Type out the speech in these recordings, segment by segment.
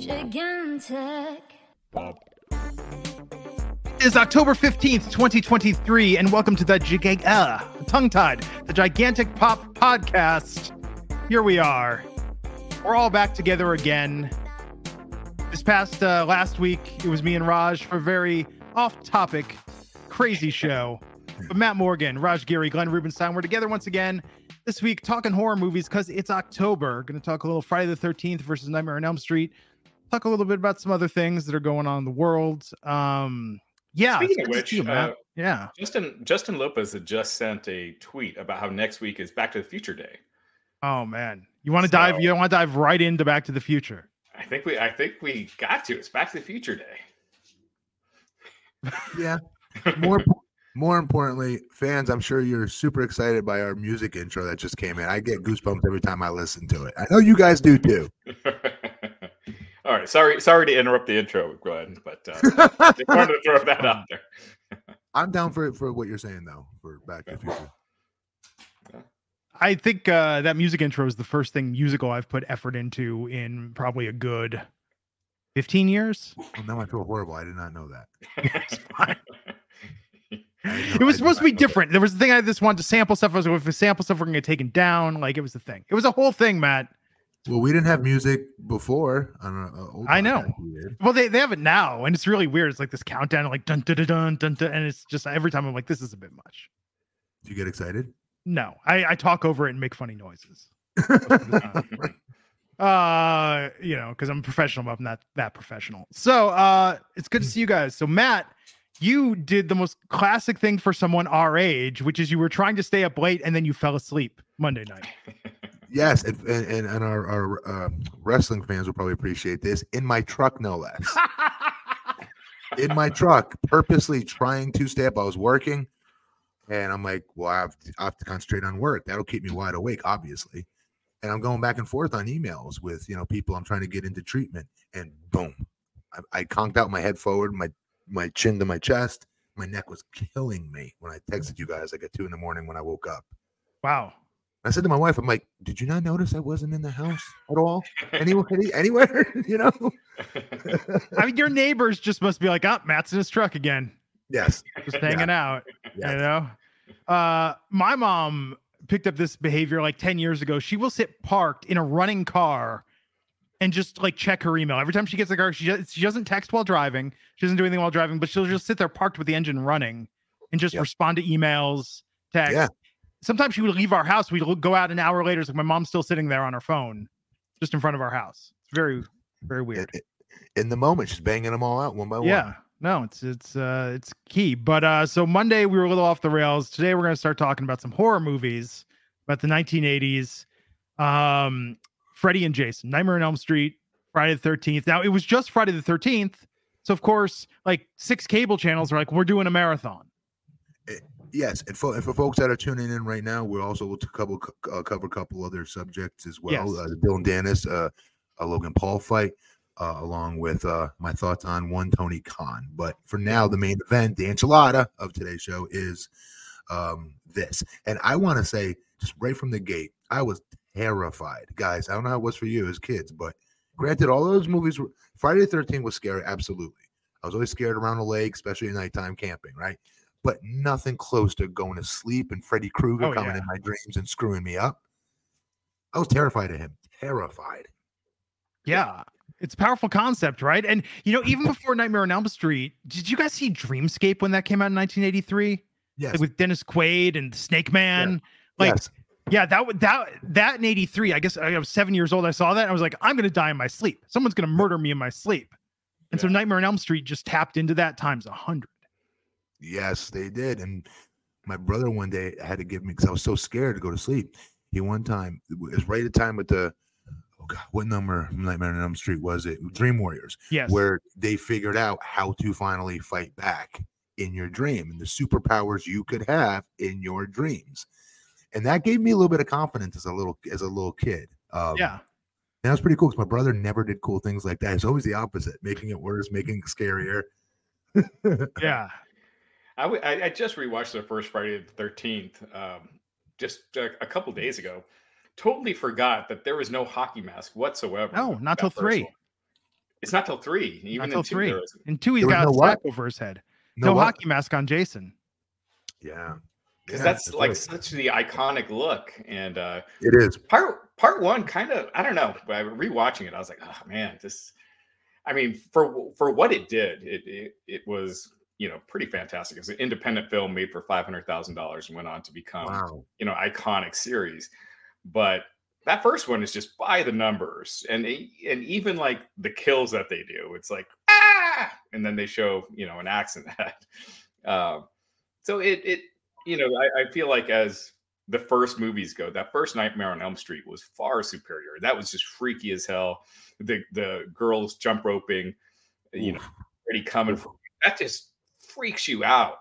Gigantic. is October 15th, 2023, and welcome to the Gig uh, tongue tied, the gigantic pop podcast. Here we are. We're all back together again. This past uh, last week, it was me and Raj for a very off topic, crazy show. But Matt Morgan, Raj Giri, Glenn Rubenstein, we're together once again this week talking horror movies because it's October. Going to talk a little Friday the 13th versus Nightmare on Elm Street. Talk a little bit about some other things that are going on in the world. Um, yeah. Speaking of which, you, Matt. uh, yeah. Justin Justin Lopez had just sent a tweet about how next week is Back to the Future Day. Oh man, you want to dive? You want to dive right into Back to the Future? I think we I think we got to. It's Back to the Future Day. Yeah. More more importantly, fans, I'm sure you're super excited by our music intro that just came in. I get goosebumps every time I listen to it. I know you guys do too. All right, sorry sorry to interrupt the intro, Glenn, but uh, just wanted to throw that out there. I'm down for it for what you're saying though for Back to the Future. I think uh, that music intro is the first thing musical I've put effort into in probably a good 15 years. Well, now I feel horrible. I did not know that. I It I was supposed to be know different. There was the thing I just wanted to sample stuff. I was like, if we sample stuff, we're gonna get taken down. Like it was the thing. It was a whole thing, Matt. Well, we didn't have music before. A old I know. Well, they, they have it now, and it's really weird. It's like this countdown, like dun dun dun dun dun, dun and it's just every time I'm like, this is a bit much. Do you get excited? No, I, I talk over it and make funny noises. uh you know because i'm professional but i'm not that professional so uh it's good to see you guys so matt you did the most classic thing for someone our age which is you were trying to stay up late and then you fell asleep monday night Yes, and and, and our, our uh, wrestling fans will probably appreciate this. In my truck, no less. in my truck, purposely trying to stay up. I was working, and I'm like, well, I have, to, I have to concentrate on work. That'll keep me wide awake, obviously. And I'm going back and forth on emails with you know people I'm trying to get into treatment, and boom, I, I conked out my head forward, my my chin to my chest. My neck was killing me when I texted you guys like at two in the morning when I woke up. wow I said to my wife, I'm like, did you not notice I wasn't in the house at all? Anywhere, anywhere, you know? i mean your neighbors just must be like oh matt's in his truck again yes. just hanging out yes. you know uh my mom picked up this behavior like 10 years ago she will sit parked in a running car and just like check her email. Every time she gets in the car she, just, she doesn't text while driving. She doesn't do anything while driving but she'll just sit there parked with the engine running and just Yep. respond to emails text. Yeah. sometimes she would leave our house we'd go out an hour later it's like my mom's still sitting there on her phone just in front of our house. It's very very weird. In, in the moment, she's banging them all out one by one. yeah. No it's it's uh it's key. But uh so monday we were a little off the rails. Today we're going to start talking about some horror movies about the 1980s um freddy and jason nightmare on elm street friday the 13th now it was just friday the 13th so of course like six cable channels are like we're doing a marathon Yes, and for, and for folks that are tuning in right now, we're also to cover uh, cover a couple other subjects as well. Yes. Uh, the Dillon Danis, uh, a Logan Paul fight, uh, along with uh, my thoughts on one Tony Khan. But for now, the main event, the enchilada of today's show is um, this, and I want to say just right from the gate, I was terrified, guys. I don't know how it was for you as kids, but granted, all those movies were Friday the Thirteenth was scary, absolutely. I was always scared around the lake, especially at nighttime camping, right? But nothing close to going to sleep and Freddy Krueger Oh, coming yeah. in my dreams and screwing me up. I was terrified of him. Terrified. Yeah. It's a powerful concept, right? And you know, even before Nightmare on Elm Street, did you guys see Dreamscape when that came out in 1983? Yes. Like with Dennis Quaid and Snake Man? Like, yes. Yeah, that would that that in 83. I guess I was seven years old. I saw that. And I was like, I'm gonna die in my sleep. Someone's gonna murder me in my sleep. And so Nightmare on Elm Street just tapped into that times a hundred. Yes, they did. And my brother one day had to give me because I was so scared to go to sleep. He one time it was right at the time with the oh god, what number Nightmare on Elm Street was it? Dream Warriors, Yes. where they figured out how to finally fight back in your dream and the superpowers you could have in your dreams. And that gave me a little bit of confidence as a little as a little kid. Um, yeah. that was pretty cool because my brother never did cool things like that. It's always the opposite, making it worse, making it scarier. Yeah. I, w- I I just rewatched the first Friday the Thirteenth um, just a, a couple days ago. Totally forgot that there was no hockey mask whatsoever. No, not that till three. one. It's not till three. Even Not till three. there isn't. And two, he's There was got no a what? sack over his head. No, what? hockey mask on Jason. Yeah. Because Yeah, that's like right. such the iconic look. And uh, it is. part part one kind of I don't know. But I rewatching it, I was like, oh man, this. I mean, for for what it did, it it, it was you know pretty fantastic. It's an independent film made for five hundred thousand dollars and went on to become Wow. you know iconic series. But that first one is just by the numbers, and and even like the kills that they do, it's like ah, and then they show you know an that. Um, so it it you know I, I feel like as the first movies go, that first Nightmare on Elm Street was far superior. That was just freaky as hell. The the girls jump roping, you know, already coming. For, that just freaks you out.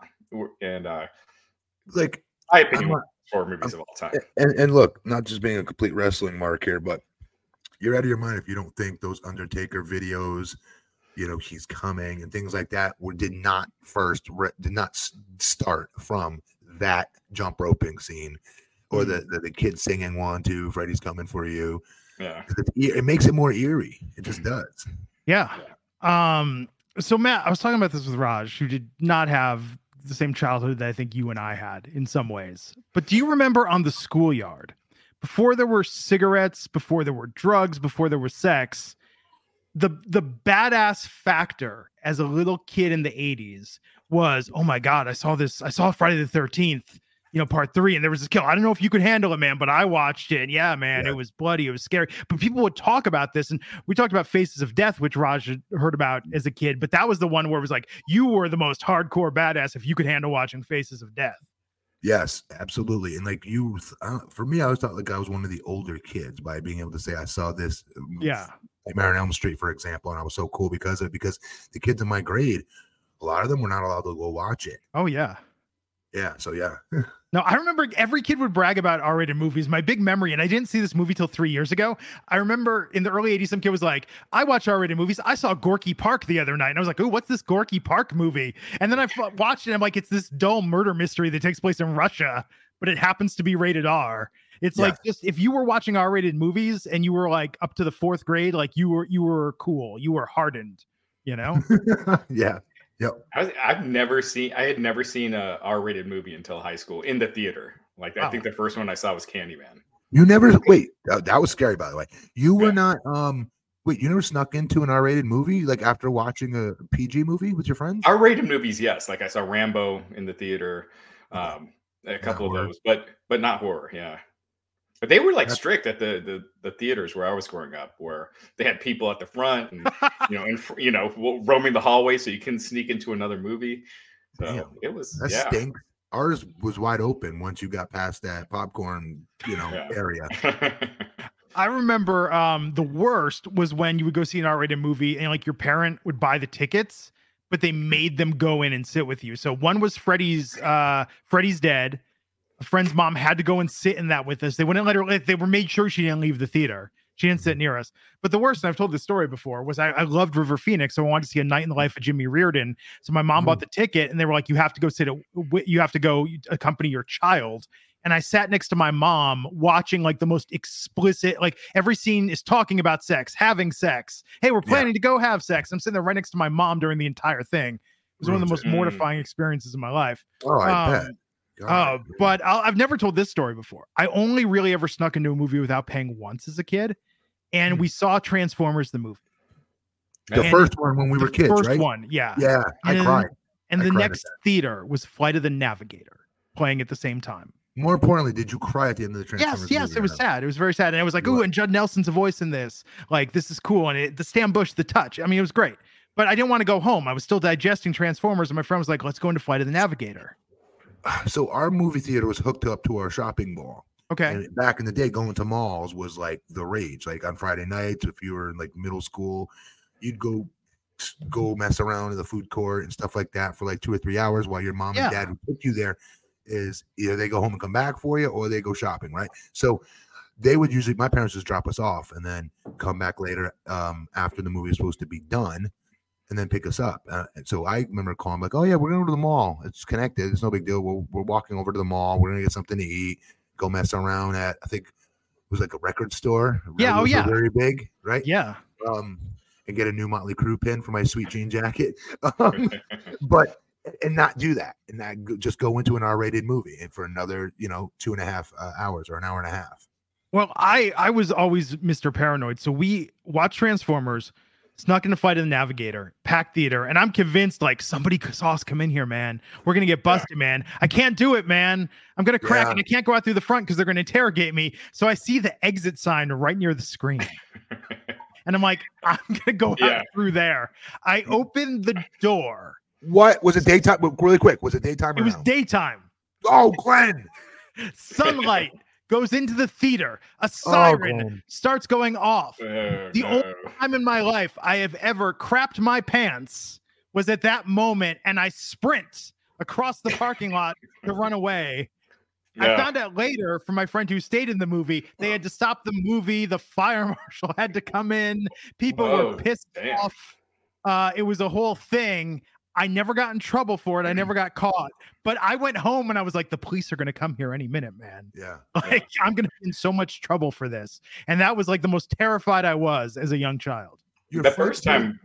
And uh, Like, my opinion, I'm one of the horror movies of all time. and, and look, not just being a complete wrestling mark here, but you're out of your mind if you don't think those Undertaker videos, you know, he's coming and things like that, were did not first re- did not s- start from that jump roping scene or the, the the kid singing one two Freddy's coming for you. Yeah. It, it makes it more eerie. It just does. Yeah. Um, so Matt, I was talking about this with Raj, who did not have the same childhood that I think you and I had in some ways. But do you remember on the schoolyard, before there were cigarettes, before there were drugs, before there was sex, the the badass factor as a little kid in the 80s was, oh my God, I saw this, I saw Friday the 13th, you know, part three, and there was this kill. I don't know if you could handle it, man, but I watched it. And yeah, man, Yeah. it was bloody, it was scary. But people would talk about this, and we talked about Faces of Death, which Raj had heard about as a kid, but that was the one where it was like you were the most hardcore badass if you could handle watching Faces of Death. Yes, absolutely. And like you, uh, for me, I always thought like I was one of the older kids by being able to say I saw this. um, Yeah. Nightmare on Elm Street, for example, and I was so cool because of it. Because the kids in my grade, a lot of them were not allowed to go watch it. Oh yeah. Yeah, so yeah, No, I remember every kid would brag about R-rated movies. My big memory, and I didn't see this movie till three years ago. I remember in the early '80s, some kid was like, "I watch R-rated movies. I saw Gorky Park the other night, and I was like, oh, what's this Gorky Park movie?" And then I f- watched it. And I'm like, it's this dull murder mystery that takes place in Russia, but it happens to be rated R. It's like just if you were watching R-rated movies and you were like up to the fourth grade, like you were you were cool, you were hardened, you know. yeah, yep. I was, I've never seen. I had never seen a R-rated movie until high school in the theater. Like I think the first one I saw was Candyman. You never wait. That, that was scary, by the way. You were Yeah. not. Um, wait, you never snuck into an R-rated movie like after watching a PG movie with your friends? R-rated movies, yes. Like I saw Rambo in the theater, um, a couple of horror. those, but but not horror. Yeah, but they were like strict at the, the the theaters where I was growing up, where they had people at the front, and you know, and you know, roaming the hallway so you couldn't sneak into another movie. So Damn. it was That yeah. stinks. Ours was wide open once you got past that popcorn, you know, Yeah. area. I remember um the worst was when you would go see an R-rated movie and like your parent would buy the tickets, but they made them go in and sit with you. So one was Freddy's uh Freddy's dead. A friend's mom had to go and sit in that with us. They wouldn't let her they were made sure she didn't leave the theater. She didn't sit near us. But the worst, and I've told this story before, was I, I loved River Phoenix. So I wanted to see a night in the life of Jimmy Reardon. So my mom bought the ticket and they were like, you have to go sit, at, you have to go accompany your child. And I sat next to my mom watching like the most explicit, like every scene is talking about sex, having sex. Hey, we're planning to go have sex. I'm sitting there right next to my mom during the entire thing. It was one of the most Mm. mortifying experiences of my life. Oh, I Um, bet. Uh, but I'll, I've never told this story before. I only really ever snuck into a movie without paying once as a kid, and Hmm. we saw Transformers the movie. the and first one when we were kids. First right? one, yeah. Yeah, I And- cried. And I the cried next theater was Flight of the Navigator playing at the same time. More importantly, did you cry at the end of the Transformers? Yes, yes, it was sad. It was very sad, and it was like, ooh, and Judd Nelson's a voice in this. Like, this is cool, and it, the Stan Bush, the touch. I mean, it was great, but I didn't want to go home. I was still digesting Transformers, and my friend was like, "Let's go into Flight of the Navigator." So our movie theater was hooked up to our shopping mall. Okay, And back in the day, going to malls was like the rage. Like on Friday nights, if you were in like middle school, you'd go go mess around in the food court and stuff like that for like two or three hours while your mom Yeah. and dad who took you there is either they go home and come back for you or they go shopping, right? So they would usually my parents just drop us off and then come back later um, after the movie is supposed to be done and then pick us up. Uh, and so I remember calling like, "Oh yeah, we're going to go to the mall. It's connected. It's no big deal. We're, we're walking over to the mall. We're going to get something to eat. Go mess around at I think it was like a record store. Yeah, oh, yeah. very big, right? yeah, Um, and get a new Motley Crue pin for my sweet jean jacket. Um, but and not do that and not just go into an R-rated movie and for another you know two and a half uh, hours or an hour and a half. Well, I I was always Mr. Paranoid. So we watched Transformers, snuck into Flight of the Navigator, Pack theater, and I'm convinced like somebody c- saw us come in here, man. We're gonna get busted, man. I can't do it, man. I'm gonna crack Yeah. and I can't go out through the front because they're gonna interrogate me. So I see the exit sign right near the screen. And I'm like, I'm gonna go out Yeah. through there. I opened the door. What was it daytime? Really quick, was it daytime? It or was no? daytime. Oh, Glenn. Sunlight goes into the theater. A Oh, siren Glenn. starts going off. Oh, The only time in my life I have ever crapped my pants was at that moment, and I sprint across the parking lot to run away. I found out later from my friend who stayed in the movie, they had to stop the movie. The fire marshal had to come in. People Whoa, were pissed damn. off. Uh, it was a whole thing. I never got in trouble for it. I never got caught. But I went home and I was like, the police are going to come here any minute, man. Yeah. Like, I'm going to be in so much trouble for this. And that was like the most terrified I was as a young child. Your the first time.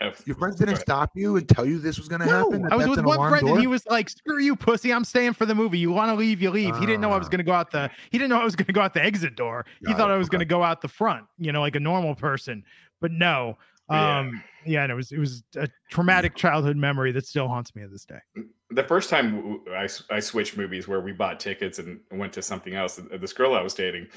oh, Your friends didn't stop you and tell you this was going to happen. that I was with one alarm friend and he was like, "Screw you, pussy! I'm staying for the movie. You want to leave, you leave." He didn't know I was Ah. going to go out the. He didn't know I was going to go out the exit door. he thought it, I was going to go out the front, you know, like a normal person. But no, Yeah. Um, yeah, and it was it was a traumatic childhood memory that still haunts me to this day. the first time I, I switched movies where we bought tickets and went to something else, this girl I was dating,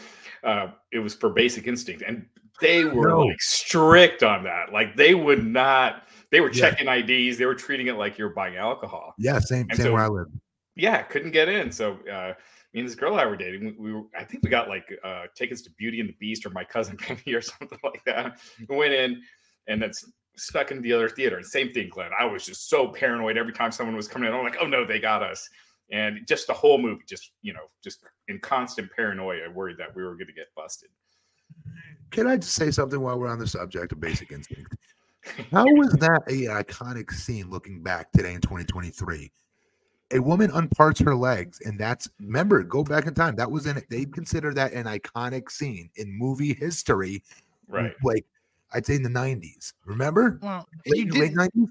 uh, it was for Basic Instinct, and they were No. like strict on that. Like they would not. They were Yeah. checking IDs. They were treating it like you're buying alcohol. Yeah, same, And same so- where I live. Yeah, couldn't get in. So uh, me and this girl I were dating, we, we were. I think we got like uh, tickets to Beauty and the Beast or My Cousin Penny or something like that. We went in, and that's stuck in the other theater. And same thing, Glenn. I was just so paranoid every time someone was coming in. I'm like, oh no, they got us. And just the whole movie, just you know, just in constant paranoia, worried that we were going to get busted. Can I just say something while we're on the subject of Basic Instinct? How was that a iconic scene looking back today in 2023? A woman unparts her legs, and that's remember, go back in time. That was in they consider that an iconic scene in movie history. Right. Like I'd say in the 90s. Remember? Well, Late, late 90s?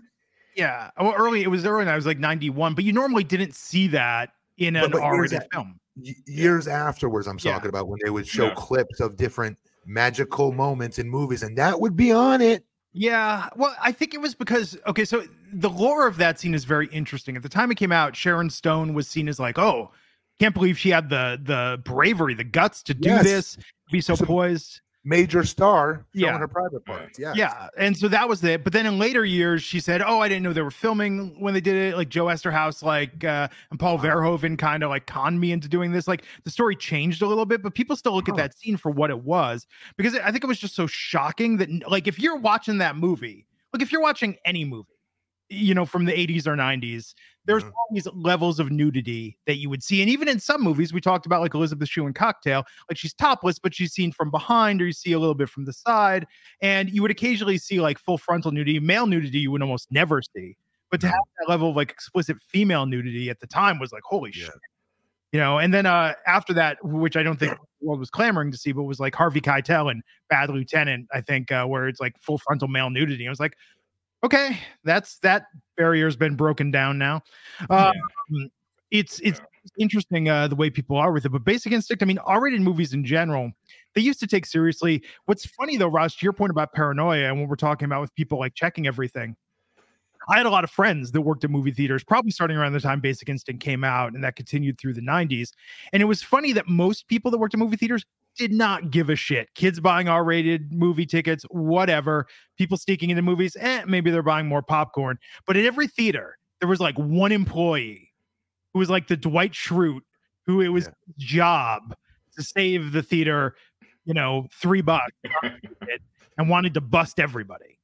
yeah. Well, early it was early. and I was like 91, but you normally didn't see that in an but R-rated film. Years afterwards, I'm Yeah. talking about when they would show Yeah. clips of different magical moments in movies, and that would be on it. Yeah, well, I think it was because okay, so the lore of that scene is very interesting. At the time it came out, Sharon Stone was seen as like, oh, can't believe she had the the bravery, the guts to do Yes. this, be so So- poised. Major star showing Yeah. her private parts. Yeah. Yeah, and so that was it. But then in later years, she said, "Oh, I didn't know they were filming when they did it." Like Joe Eszterhas, like uh, and Paul Verhoeven, kind of like conned me into doing this. Like the story changed a little bit, but people still look at that scene for what it was because I think it was just so shocking that, like, if you're watching that movie, like if you're watching any movie, you know, from the 80s or 90s, there's Mhm. always levels of nudity that you would see. And even in some movies, we talked about like Elizabeth Shue in Cocktail, like she's topless, but she's seen from behind, or you see a little bit from the side. And you would occasionally see like full frontal nudity, male nudity, you would almost never see. But to have that level of like explicit female nudity at the time was like, holy Yeah. shit. You know, and then uh after that, which I don't think the world was clamoring to see, but was like Harvey Keitel and Bad Lieutenant, I think, uh, where it's like full frontal male nudity. I was like, okay, that's that barrier's been broken down now. Um, It's it's interesting uh, the way people are with it, but Basic Instinct. I mean, R-rated movies in general, they used to take seriously. What's funny though, Ross, to your point about paranoia, and what we're talking about with people like checking everything. I had a lot of friends that worked at movie theaters, probably starting around the time Basic Instinct came out, and that continued through the 90s. And it was funny that most people that worked at movie theaters did not give a shit. Kids buying R rated movie tickets, whatever. People sneaking into movies, eh, maybe they're buying more popcorn. But at every theater, there was like one employee who was like the Dwight Schrute, who it was Yeah. his job to save the theater, you know, three bucks and wanted to bust everybody.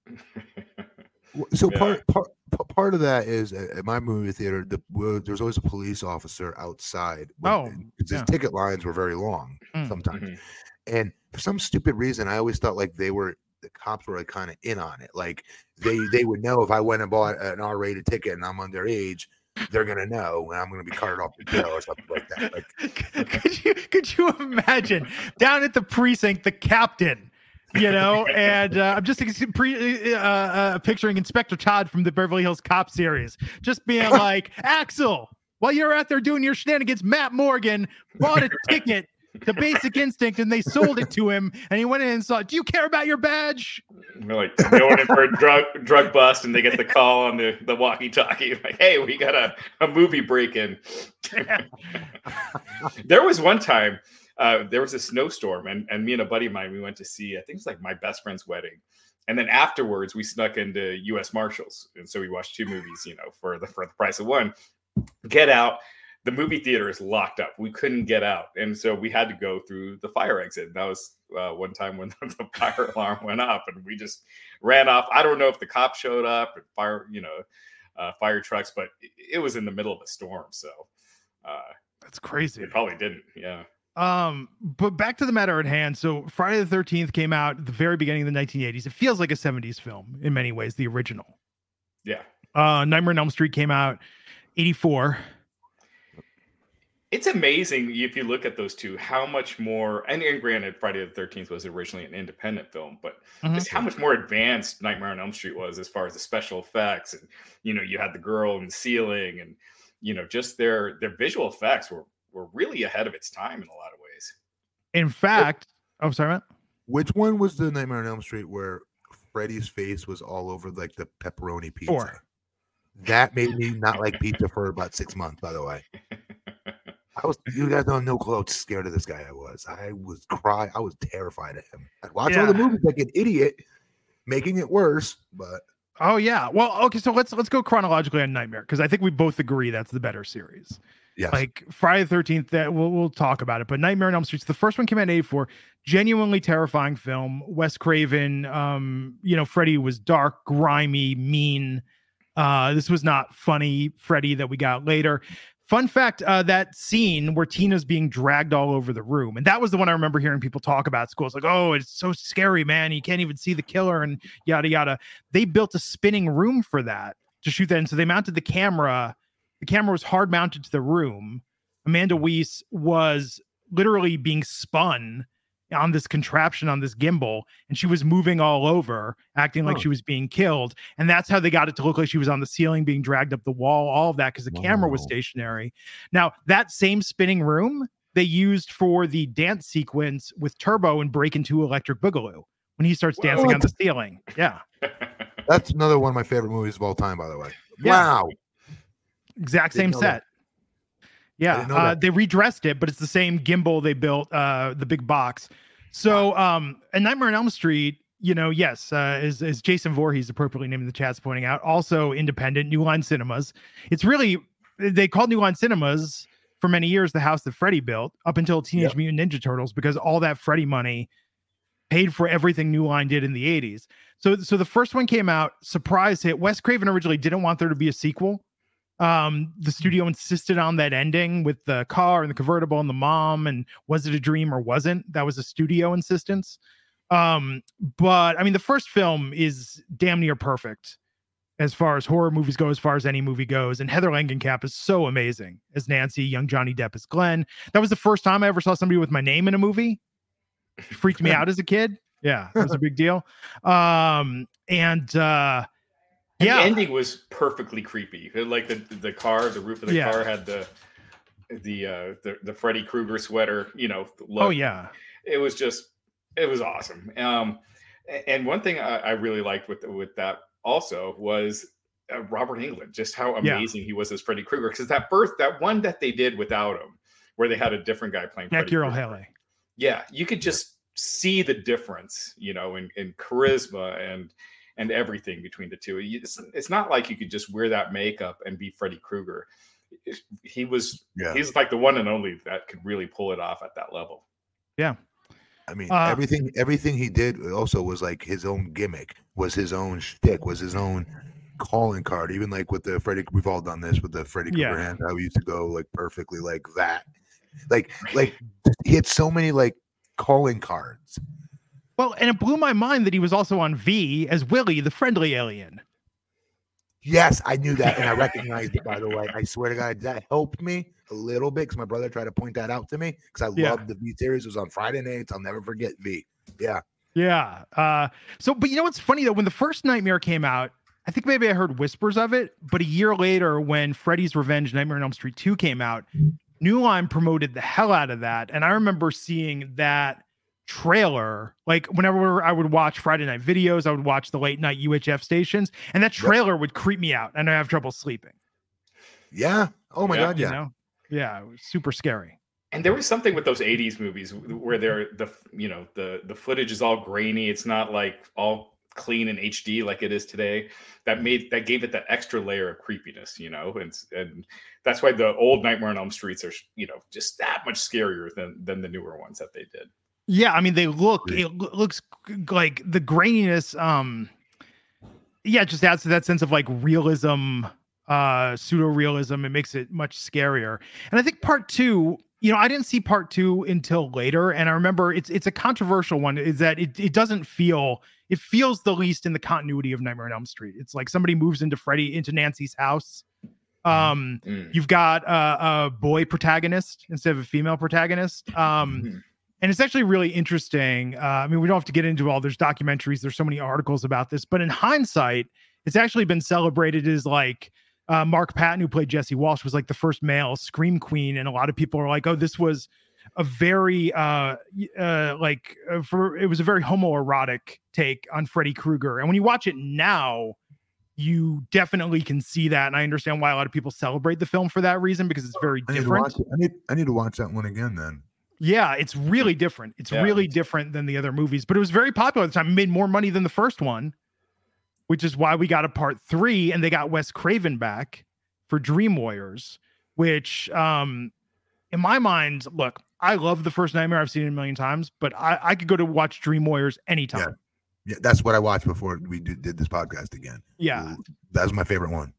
So Yeah. part part part of that is at at my movie theater. The well, there's always a police officer outside. when- Oh, and- 'cause his yeah. ticket lines were very long Mm, sometimes, Mhm. and for some stupid reason, I always thought like they were the cops were like kind of in on it. Like they they would know if I went and bought an R-rated ticket and I'm underage, they're gonna know and I'm gonna be carted off to jail or something like that. Like could you could you imagine down at the precinct the captain you know and uh, i'm just pre- uh, uh, picturing inspector todd from the beverly hills cop series just being like axel while you're out there doing your shenanigans matt morgan bought a ticket to basic instinct and they sold it to him and he went in and saw do you care about your badge They're like going in for a drug drug bust, and they get the call on the, the walkie-talkie, like, "Hey, we got a, a movie break-in." there was one time, uh, there was a snowstorm, and, and me and a buddy of mine, we went to see, I think it's like my best friend's wedding, and then afterwards we snuck into U.S. Marshals, and so we watched two movies, you know, for the for the price of one. Get out. The movie theater is locked up. We couldn't get out, and so we had to go through the fire exit. And that was uh, one time when the fire alarm went off, and we just ran off. I don't know if the cops showed up and fire, you know, uh, fire trucks, but it, it was in the middle of a storm, so uh, that's crazy It probably didn't. Yeah. Um, but back to the matter at hand. So Friday the 13th came out at the very beginning of the 1980s. It feels like a 70s film in many ways, the original. Yeah. Uh Nightmare on Elm Street came out 84. It's amazing if you look at those two, how much more, and, and granted, Friday the 13th was originally an independent film, but Mhm. just how much more advanced Nightmare on Elm Street was as far as the special effects. And, you know, you had the girl in the ceiling and, you know, just their their visual effects were were really ahead of its time in a lot of ways. In fact, oh sorry, Matt. which one was the Nightmare on Elm Street where Freddy's face was all over like the pepperoni pizza? Four. That made me not like pizza for about six months. By the way, I was. You guys don't know how scared of this guy I was. I was cry. I was terrified of him. I'd watch all the movies like an idiot, making it worse. But Oh yeah. Well, okay, so let's let's go chronologically on Nightmare because I think we both agree that's the better series. yes, Like Friday the 13th, that we'll we'll talk about it. But Nightmare on Elm Street, the first one came out in 84, genuinely terrifying film. Wes Craven, um, you know, Freddy was dark, grimy, mean. Uh, this was not funny Freddy that we got later. Fun fact, uh, that scene where Tina's being dragged all over the room, and that was the one I remember hearing people talk about school. It's like, oh, it's so scary, man. You can't even see the killer and yada yada. They built a spinning room for that to shoot that. And so they mounted the camera. The camera was hard mounted to the room. Amanda Wyss was literally being spun on this contraption on this gimbal and she was moving all over acting like Huh. she was being killed and that's how they got it to look like she was on the ceiling being dragged up the wall all of that because the camera was stationary now that same spinning room they used for the dance sequence with turbo and breakin' 2 electric boogaloo when he starts dancing on the ceiling yeah that's another one of my favorite movies of all time. By the way, Yeah. wow. exact same set that. Yeah uh, they redressed it but it's the same gimbal they built uh the big box so um a nightmare on elm street you know yes uh is, is jason Voorhees appropriately named in the chat's pointing out also independent new line cinemas it's really they called new line cinemas for many years the house that freddy built up until teenage Yep. mutant ninja turtles because all that freddy money paid for everything new line did in the 80s So so the first one came out, surprise hit. Wes Craven originally didn't want there to be a sequel. Um, the studio insisted on that ending with the car and the convertible and the mom and was it a dream or wasn't? That was a studio insistence. Um, but I mean, the first film is damn near perfect as far as horror movies go, as far as any movie goes. And Heather Langenkamp is so amazing as Nancy, young Johnny Depp as Glenn. That was the first time I ever saw somebody with my name in a movie. It freaked me out as a kid. Yeah, it was a big deal. Um, and uh, yeah, the ending was perfectly creepy. Like the the car, the roof of the Yeah. car had the the uh the, the Freddy Krueger sweater, you know. Look. oh yeah, it was just it was awesome. Um, and one thing I, I really liked with with that also was uh, Robert Englund, just how Yeah. amazing he was as Freddy Krueger. Because that birth, that one that they did without him, where they had a different guy playing. Jack Freddy Krueger. Haley. Yeah, you could just see the difference, you know, in, in charisma and and everything between the two. It's, it's not like you could just wear that makeup and be Freddy Krueger. He was Yeah. he's like the one and only that could really pull it off at that level. Yeah. I mean, Uh, everything everything he did also was like his own gimmick, was his own shtick, was his own calling card. Even like with the Freddy, we've all done this with the Freddy Krueger Yeah. hand, how he used to go like perfectly like that. Like, like he had so many like calling cards. Well, and it blew my mind that he was also on V as Willie, the friendly alien. Yes, I knew that, and I recognized it. By the way, I swear to God, that helped me a little bit because my brother tried to point that out to me because I Yeah. loved the V series. It was on Friday nights. I'll never forget V. Yeah, Yeah. Uh, so, but you know what's funny though? When the first Nightmare came out, I think maybe I heard whispers of it, but a year later, when Freddy's Revenge Nightmare on Elm Street 2 came out, New Line promoted the hell out of that. And I remember seeing that trailer like whenever I would watch Friday night videos, I would watch the late night UHF stations, and that Yep. trailer would creep me out and I have trouble sleeping. yeah. Oh my Yeah, God, You yeah. know? Yeah, it was super scary. and there was something with those 80s movies where they're the you know the the footage is all grainy it's not like all clean and hd like it is today that made that gave it that extra layer of creepiness you know and and that's why the old nightmare on elm streets are you know just that much scarier than than the newer ones that they did Yeah, I mean they look it looks like the graininess um yeah, just adds to that sense of like realism, uh pseudo realism. It makes it much scarier. And I think part 2, you know, I didn't see part 2 until later and I remember it's it's a controversial one is that it it doesn't feel it feels the least in the continuity of Nightmare on Elm Street. It's like somebody moves into Freddy into Nancy's house. Um Mm. you've got a, a boy protagonist instead of a female protagonist. Um Mhm. And it's actually really interesting. Uh, I mean, we don't have to get into all. There's documentaries. There's so many articles about this, but in hindsight, it's actually been celebrated as like uh, Mark Patton, who played Jesse Walsh, was like the first male scream queen, and a lot of people are like, "Oh, this was a very uh, uh, like uh, for it was a very homoerotic take on Freddy Krueger." And when you watch it now, you definitely can see that, and I understand why a lot of people celebrate the film for that reason because it's very I different. I need I need to watch that one again then. Yeah, it's really different. It's Yeah. really different than the other movies, but it was very popular at the time. It made more money than the first one, which is why we got a part three and they got Wes Craven back for Dream Warriors, which, um, in my mind, look, I love the first Nightmare. I've seen it a million times, but I, I could go to watch Dream Warriors anytime. Yeah, that's what I watched before we did, did this podcast again. Yeah. that was my favorite one.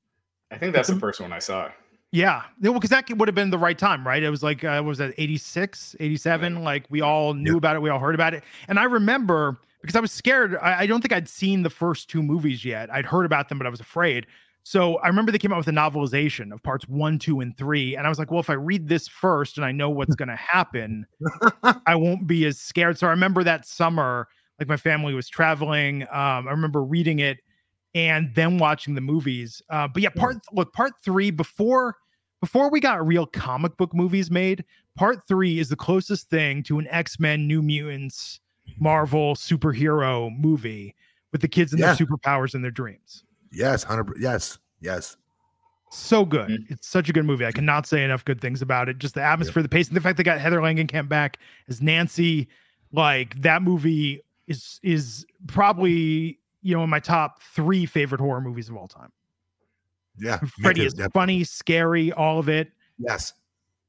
i think that's the first one i saw Yeah. Well, because that would have been the right time, right? It was like, uh, was that 86, 87? Like we all knew Yeah. about it. We all heard about it. And I remember because I was scared. I, I don't think I'd seen the first two movies yet. I'd heard about them, but I was afraid. So I remember they came out with a novelization of parts one, two, and three. And I was like, well, if I read this first and I know what's going to happen, I won't be as scared. So I remember that summer, like my family was traveling. Um, I remember reading it and then watching the movies. Uh, but yeah, part look, part three before before we got real comic book movies made, part three is the closest thing to an X-Men New Mutants Marvel superhero movie with the kids and Yeah. their superpowers and their dreams. Yes, hundred. Yes, yes. So good. Mhm. It's such a good movie. I cannot say enough good things about it. Just the atmosphere, the pace, and the fact they got Heather Langenkamp back as Nancy. Like that movie is is probably you know in my top three favorite horror movies of all time. Yeah, Freddy is funny, scary, all of it. Yes,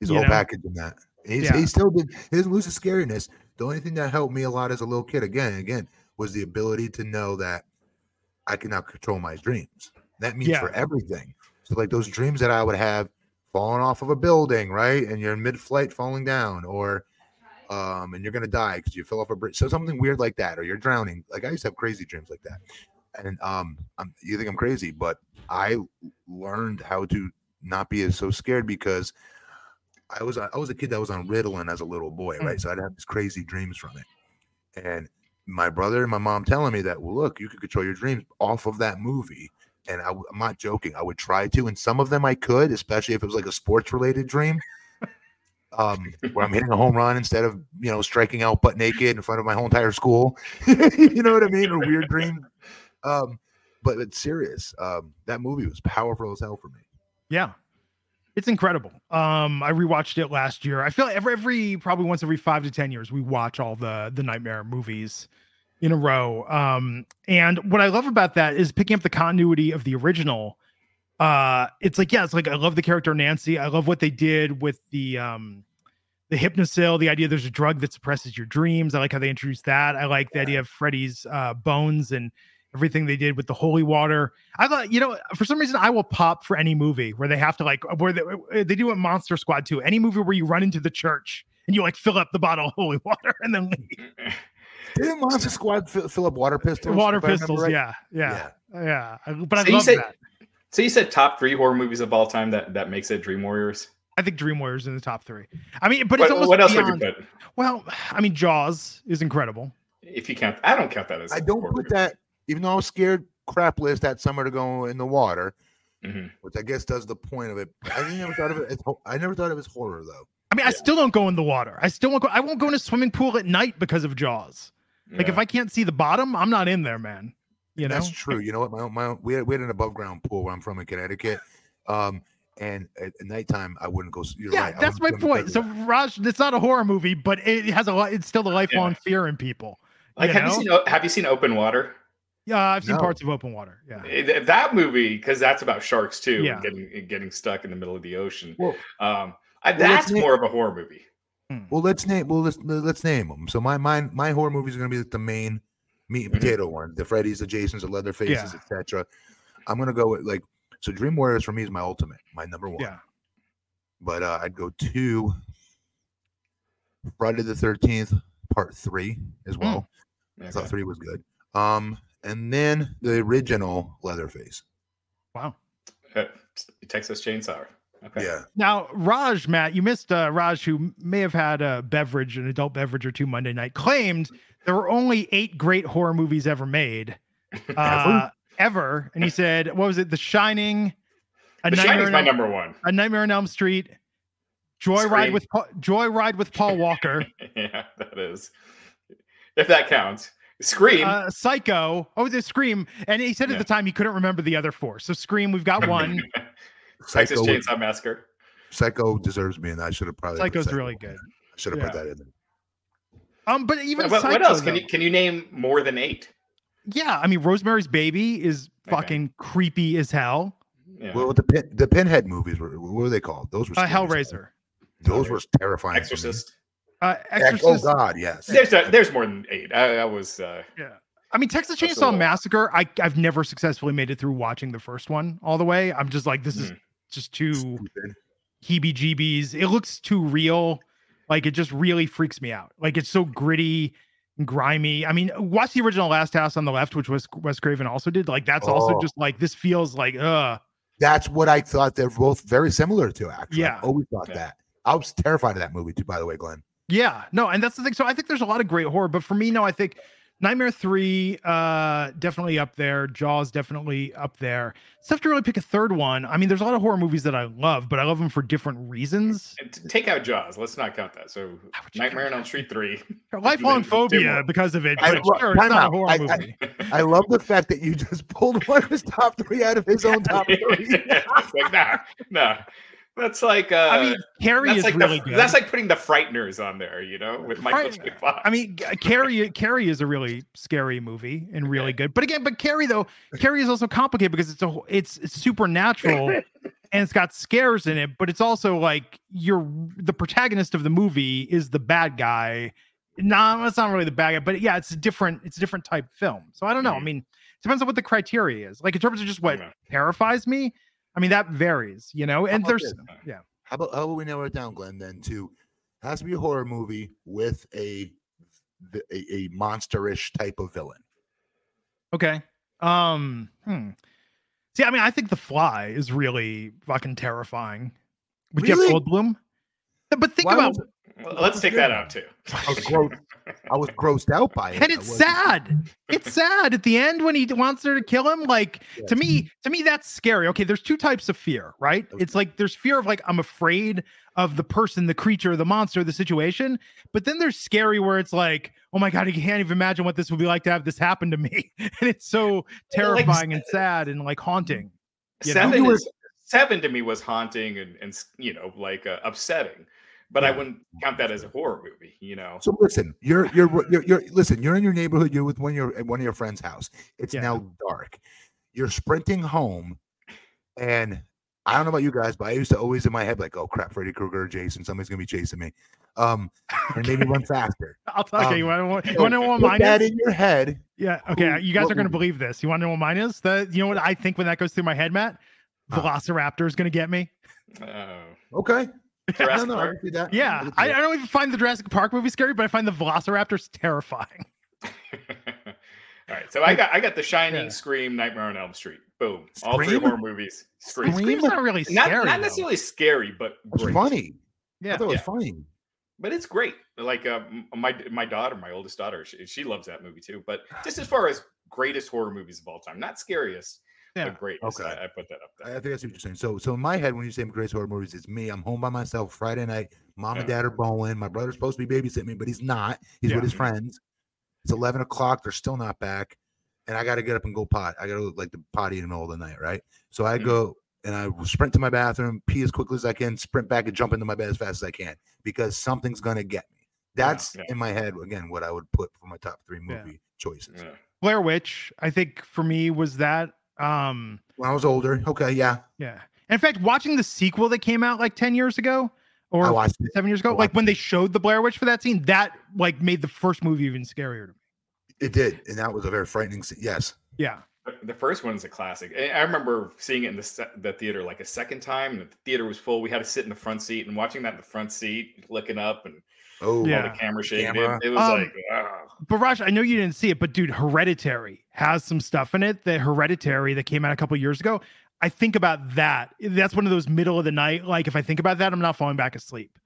he's all a whole know? package in that. He's Yeah. he still did. He doesn't lose the scariness. The only thing that helped me a lot as a little kid, again, again, was the ability to know that I can now control my dreams. That means Yeah. for everything. So like those dreams that I would have falling off of a building, right? And you're in mid-flight falling down, or um, and you're gonna die because you fell off a bridge. So something weird like that, or you're drowning. Like I used to have crazy dreams like that. And um, I'm, you think I'm crazy, but I learned how to not be as so scared because I was I was a kid that was on Ritalin as a little boy, right? So I'd have these crazy dreams from it. And my brother and my mom telling me that, well, look, you can control your dreams off of that movie. And I, am not joking. I would try to, and some of them I could, especially if it was like a sports related dream, um, where I'm hitting a home run instead of you know striking out butt naked in front of my whole entire school. you know what I mean? Or weird dream. Um, but it's serious. Um, that movie was powerful as hell for me. Yeah. It's incredible. Um, I rewatched it last year. I feel like every every probably once every five to ten years we watch all the the Nightmare movies in a row. Um, and what I love about that is picking up the continuity of the original. Uh, it's like yeah, it's like I love the character Nancy. I love what they did with the um the Hypnocil, the idea there's a drug that suppresses your dreams. I like how they introduced that. I like the idea of Freddy's uh, bones and everything they did with the holy water. I thought, you know, for some reason, I will pop for any movie where they have to like where they, uh, they do a Monster Squad too. Any movie where you run into the church and you like fill up the bottle of holy water and then leave. Didn't Monster Squad fill, fill up water pistols? water if I remember pistols. right? Yeah, yeah, yeah, I- But I So you love say- that. So you said top three horror movies of all time that that makes it Dream Warriors. I think Dream Warriors in the top three. I mean, but it's What, almost what else beyond, would you put? Well, I mean, Jaws is incredible. If you count, I don't count that as. I don't horror put movie. that, even though I was scared crapless that summer to go in the water, Mhm. which I guess does the point of it. I never thought of it as I never thought of it as horror though. I mean, I still don't go in the water. I still won't go. I won't go in a swimming pool at night because of Jaws. Like if I can't see the bottom, I'm not in there, man. You know, That's true. You know what? My my we had, we had an above ground pool where I'm from in Connecticut. Um, and at, at nighttime I wouldn't go. s- You're yeah, right, that's my point. because So of. Raj, it's not a horror movie, but it has a lot. It's still a lifelong fear in people. like, you have know? you seen Have you seen Open Water? Yeah, I've seen No. parts of Open Water. Yeah, Eh, That movie, because that's about sharks too, Yeah. getting getting stuck in the middle of the ocean. Well, Um, I, Well, let's that's name- more of a horror movie. well, let's name. Well, let's let's name them. So my my my horror movies are gonna be like the main meat and Mhm. potato one. The Freddy's, the Jasons, the Leatherfaces, Yeah. etc. I'm gonna go with like so. Dream Warriors for me is my ultimate, my number one. yeah. but uh, I'd go to Friday the Thirteenth Part Three as well. I thought three was good. Um, and then the original Leatherface. Wow. Uh, Texas Chainsaw. Okay. Yeah, Now, Raj, Matt, you missed uh, Raj, who may have had a beverage, an adult beverage or two Monday night, claimed there were only eight great horror movies ever made, uh, ever. And he said, "What was it? The Shining, A The Nightmare, Shining's my number one. A Nightmare on Elm Street, Joyride with Joyride with Paul Walker, yeah, that is. If that counts. Scream. uh, Psycho. Oh, the Scream." And he said at the time he couldn't remember the other four. So Scream, we've got one. Texas Psycho, Chainsaw Massacre. Psycho deserves me, and I should have probably. Psycho's Psycho really good. I should have put that in. there. Um, but even What, what Psycho, else? Can you can you name more than eight? Yeah, I mean, Rosemary's Baby is Okay. fucking creepy as hell. Yeah. Well, the pin, the Pinhead movies were what were they called? Those were Uh, scary as. Hellraiser, Those were terrifying. to me. Exorcist. Uh, Exorcist. Oh God, yes. There's a, there's more than eight. I, I was uh, Yeah, I mean, Texas Chainsaw. Massacre. I I've never successfully made it through watching the first one all the way. I'm just like, this is Mhm. just too Stupid. heebie-jeebies. It looks too real. Like it just really freaks me out. Like it's so gritty. and Grimy. I mean, watch the original Last House on the Left, which was Wes Craven also did. Like that's also Oh. just like this feels like uh That's what I thought they're both very similar to. Actually, Yeah. I always thought Yeah. that. I was terrified of that movie too. By the way, Glenn. Yeah, no, and that's the thing. So I think there's a lot of great horror, but for me, no, I think Nightmare Three, uh, definitely up there. Jaws, definitely up there. It's tough to really pick a third one. I mean, there's a lot of horror movies that I love, but I love them for different reasons. t- take out Jaws. Let's not count that. So Why would you Nightmare on Elm Street three. Lifelong phobia because of it, I but lo- sure, it's time not a horror I- I- movie. I love the fact that you just pulled one of his top three out of his own top three. it's like nah, nah. That's like uh, I mean, Carrie is like really the, good. that's like putting the Frighteners on there, you know, with Michael J. Fox. I mean, Carrie, Carrie is a really scary movie and really good. But again, but Carrie though, Carrie is also complicated because it's a it's, it's supernatural and it's got scares in it, but it's also like you're the protagonist of the movie is the bad guy No, it's not really the bad guy, but yeah, it's a different, it's a different type film. So I don't know. I Mhm. mean, it depends on what the criteria is. Like in terms of just what terrifies me. I mean, that varies, you know. And there's, this? yeah, How about how about we narrow it down, Glenn? Then to has to be a horror movie with a a, a monsterish type of villain. okay. Um, hmm. See, I mean, I think The Fly is really fucking terrifying with Really? Jeff Goldblum. But think Why about was let's take that out too. I was, gross, I was grossed out by it. and it's sad. It's sad at the end when he wants her to kill him. Like to me, to me, that's scary. Okay, there's two types of fear, right? It's like there's fear of like I'm afraid of the person, the creature, the monster, the situation. But then there's scary where it's like, oh my god, I can't even imagine what this would be like to have this happen to me, and it's so terrifying and sad and like haunting. You seven You were- is seven to me was haunting and and you know like uh, upsetting, but I wouldn't count that as a horror movie. You know, So listen, you're you're you're, you're listen. You're in your neighborhood. You're with one of your at one of your friends' house. It's Yeah. now dark. You're sprinting home, and I don't know about you guys, but I used to always in my head like, "Oh crap, Freddy Krueger, Jason, somebody's gonna be chasing me," um, and maybe run faster. I'll tell you. You Um, want to know what mine that is? in your head. Yeah. Okay. Who- You guys are going to movie? believe this. You want to know what mine is? The you know what I think when that goes through my head, Matt? Velociraptor is going to get me. Oh. Okay. No, Jurassic no, I Park. see that. Yeah, I, I don't even find the Jurassic Park movie scary, but I find the Velociraptors terrifying. All right, so I got I got The Shining, Yeah. Scream, Nightmare on Elm Street. Boom, all three Scream? horror movies. Scream, Scream? Scream's not really not, scary. not though. necessarily scary, but great. funny. Yeah. I thought it was Yeah. funny. But it's great. Like uh, my my daughter, my oldest daughter, she, she loves that movie too. But just as far as greatest horror movies of all time, not scariest, Yeah. but greatest. Okay. I, I put that up I I think that's what you're saying. So, so in my head, when you say greatest horror movies, it's me. I'm home by myself Friday night. Mom and dad are bowling. My brother's supposed to be babysitting me, but he's not. He's Yeah. with his friends. It's 11 o'clock. They're still not back, and I got to get up and go pot. I got to look like the potty in the middle of the night, right? So I Mhm. go and I sprint to my bathroom, pee as quickly as I can, sprint back and jump into my bed as fast as I can because something's gonna get me. That's yeah. in my head again what I would put for my top three Yeah. movie choices. Yeah. Blair Witch, I think for me was that. Um, When I was older, okay, yeah, yeah. In fact, watching the sequel that came out like 10 years ago or watched it. seven years ago, like watched when they showed the Blair Witch for that scene, that like made the first movie even scarier to me. It did, and that was a very frightening. scene. Yes, Yeah. The- The first one's a classic. I I remember seeing it in the the theater like a second time, and the theater was full. We had to sit in the front seat and watching that in the front seat, looking up and oh, Yeah. all the camera shaking. It- Camera. It, was Um, like. But Raj, I know you didn't see it, but dude, Hereditary has some stuff in it. that Hereditary that came out a couple years ago. I think about that. That's one of those middle of the night. Like if I think about that, I'm not falling back asleep.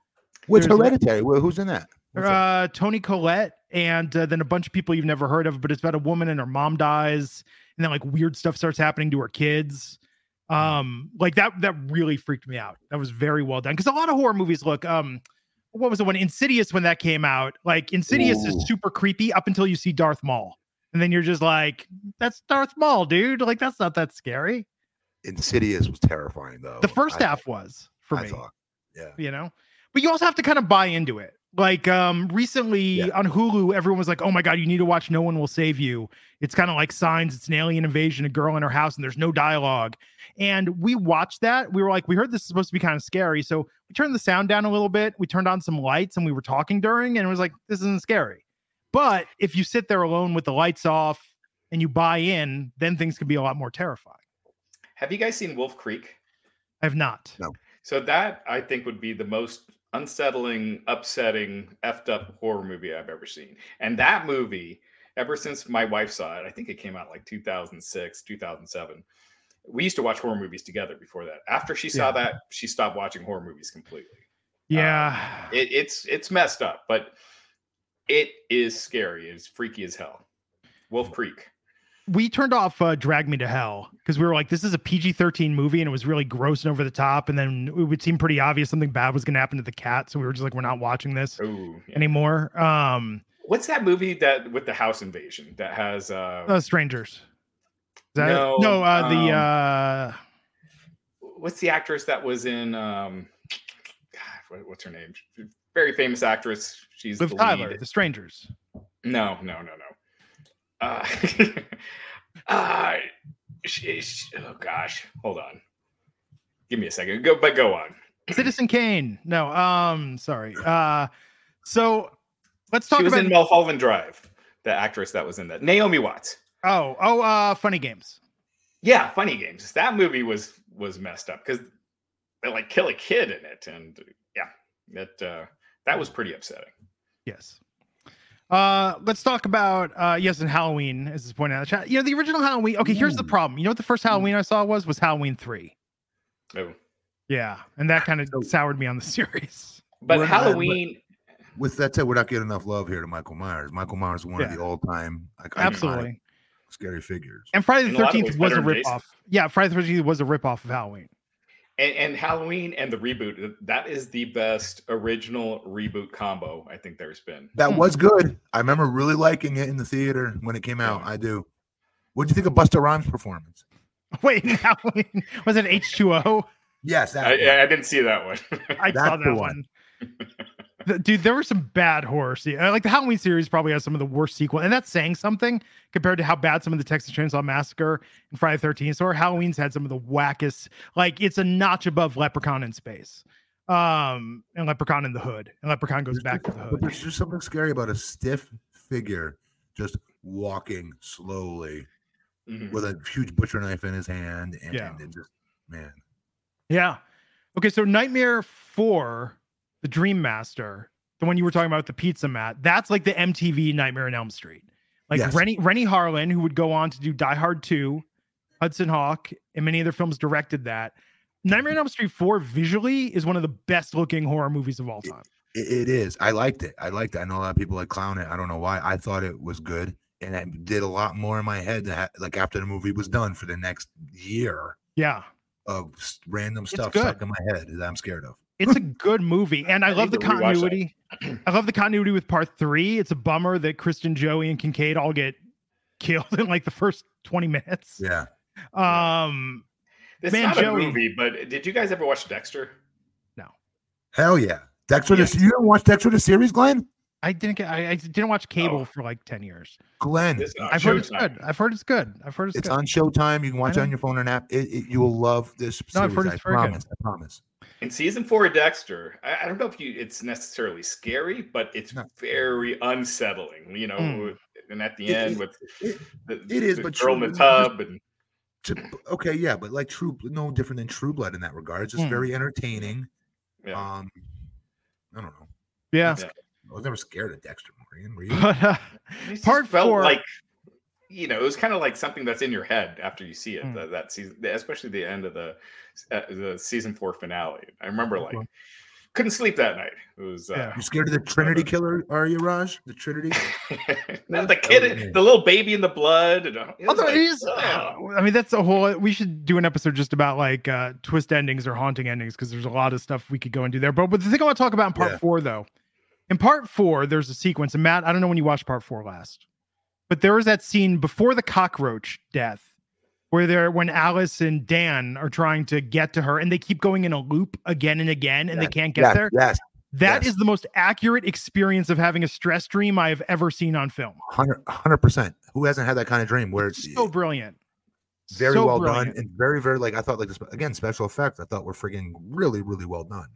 What's there's Hereditary? Well, who's in that? That? Uh, Toni Collette and uh, then a bunch of people you've never heard of, but it's about a woman and her mom dies, and then like weird stuff starts happening to her kids. Um, like that that really freaked me out. That was very well done because a lot of horror movies look um. What was the one? Insidious when that came out. Like Insidious Ooh. is super creepy up until you see Darth Maul, and then you're just like, "That's Darth Maul, dude." Like that's not that scary. Insidious was terrifying though. The first I- half was for I me. thought, yeah. you know but you also have to kind of buy into it like um recently Yeah. on hulu everyone was like oh my god you need to watch no one will save you it's kind of like signs it's an alien invasion a girl in her house and there's no dialogue and we watched that we were like we heard this is supposed to be kind of scary so we turned the sound down a little bit we turned on some lights and we were talking during and it was like this isn't scary but if you sit there alone with the lights off and you buy in then things can be a lot more terrifying have you guys seen Wolf Creek? i have not No. So that I think would be the most unsettling, upsetting, effed up horror movie I've ever seen. And that movie, ever since my wife saw it, I think it came out like 2006, 2007. We used to watch horror movies together before that. After she saw Yeah. that, she stopped watching horror movies completely. yeah um, It, it's it's messed up, but it is scary. It's freaky as hell. Wolf Creek. we turned off uh, Drag Me to Hell because we were like, this is a PG 13 movie and it was really gross and over the top. And then it would seem pretty obvious something bad was going to happen to the cat. So we were just like, we're not watching this Oh, anymore. Um, what's that movie that with the house invasion that has uh, uh, Strangers. Is that No, it? No, uh, the, um, uh, what's the actress that was in um God, what, what's her name very famous actress she's Liv the Tyler, lead. The Strangers. no no no no uh, uh she, she- oh gosh hold on give me a second go but go on Citizen Kane. No, um, sorry. Uh, so let's talk she was about in Mulholland Drive. The actress that was in that, Naomi Watts. oh oh uh funny games. Yeah, Funny Games. That movie was was messed up because they like kill a kid in it, and yeah, that uh, that was pretty upsetting. Yes. Uh, let's talk about uh, yes, and Halloween, as is pointed out in the chat. You know, the original Halloween. Okay, here's the problem. You know what the first Halloween I saw was was Halloween three. Oh. Yeah, and that kind of So- soured me on the series. But We're not- Halloween, With that said, we're not getting enough love here to Michael Myers. Michael Myers is one of the all-time iconic Absolutely. scary figures. And Friday the a lot of Thirteenth was a better than rip Jason. off. Yeah, Friday the Thirteenth was a rip off of Halloween. And, and Halloween and the reboot, that is the best original reboot combo I think there's been. That Hmm. was good. I remember really liking it in the theater when it came out. I do. What do you think of Busta Rhymes' performance? Wait, Halloween was it H two O? Yes, that I. I didn't see that one. I saw That's the that one. one. The- Dude, there were some bad horror. Se- uh, like the Halloween series probably has some of the worst sequel, and that's saying something compared to how bad some of the Texas Chainsaw Massacre and Friday the Thirteenth or Halloween's had some of the wackest. Like it's a notch above Leprechaun in space, um, and Leprechaun in the Hood, and Leprechaun goes There's back to just- the But Hood. there's just something scary about a stiff figure just walking slowly Mhm. with a huge butcher knife in his hand, and, Yeah. and just man, Yeah. Okay, so Nightmare Four, the Dream Master, the one you were talking about the pizza mat, that's like the MTV Nightmare on Elm Street. Like Yes. Renny Renny Harlin, who would go on to do Die Hard 2, Hudson Hawk, and many other films directed that. Nightmare on Elm Street 4 visually is one of the best looking horror movies of all time. it, it is. I liked it. I liked it. I know a lot of people like clown it. I don't know why. I thought it was good, and it did a lot more in my head. That like after the movie was done for the next year Yeah. of random stuff stuck in my head that I'm scared of. It's a good movie. And I, I love the need to rewatch that. continuity. I love the continuity with part three. It's a bummer that Kristen, Joey, and Kincaid all get killed in like the first 20 minutes. Yeah. Um It's Man, not Joey- a movie, but did you guys ever watch Dexter? No. Hell yeah. Dexter, Yes. the, you didn't watch Dexter the series, Glenn? I didn't get. I, I didn't watch cable Oh. for like ten years. Glenn, This is on I've heard it's good. I've heard it's good. I've heard it's, it's good. on Showtime. You can watch it on your phone or an app. It, it- you will love this No, I've series. heard I it's very good. promise. I promise. In season four of Dexter, I, I don't know if you it's necessarily scary, but it's No. very unsettling. You know, Mm. and at the It- end it- with it- the, it is, the but girl in the true- tub and To- okay, yeah, but like True, no different than True Blood in that regard. It's just Hmm. very entertaining. yeah. Um, I don't know. yeah. Yeah. I was never scared of Dexter Morgan. Were you? But uh, It just part felt four- like you know it was kind of like something that's in your head after you see it Mm. that, that season especially the end of the uh, the season four finale i remember like couldn't sleep that night it was uh, Yeah. You scared of the Trinity Killer? Are you, Raj? The Trinity? no, the kid Okay. the little baby in the blood and, uh, it although like, it is, ugh. I mean, that's a whole. We should do an episode just about like uh twist endings or haunting endings because there's a lot of stuff we could go and do there. But, but the thing I want to talk about in part Yeah. four, though, in part four, there's a sequence. And Matt, I don't know when you watched part four last, but there was that scene before the cockroach death where they're when Alice and Dan are trying to get to her and they keep going in a loop again and again and they can't get yes, there. Yes, That is yes. the most accurate experience of having a stress dream I have ever seen on film. 100 percent. Who hasn't had that kind of dream where it's So brilliant. very So well brilliant. done and very, very like I thought like this again special effects. I thought were friggin' really, really well done.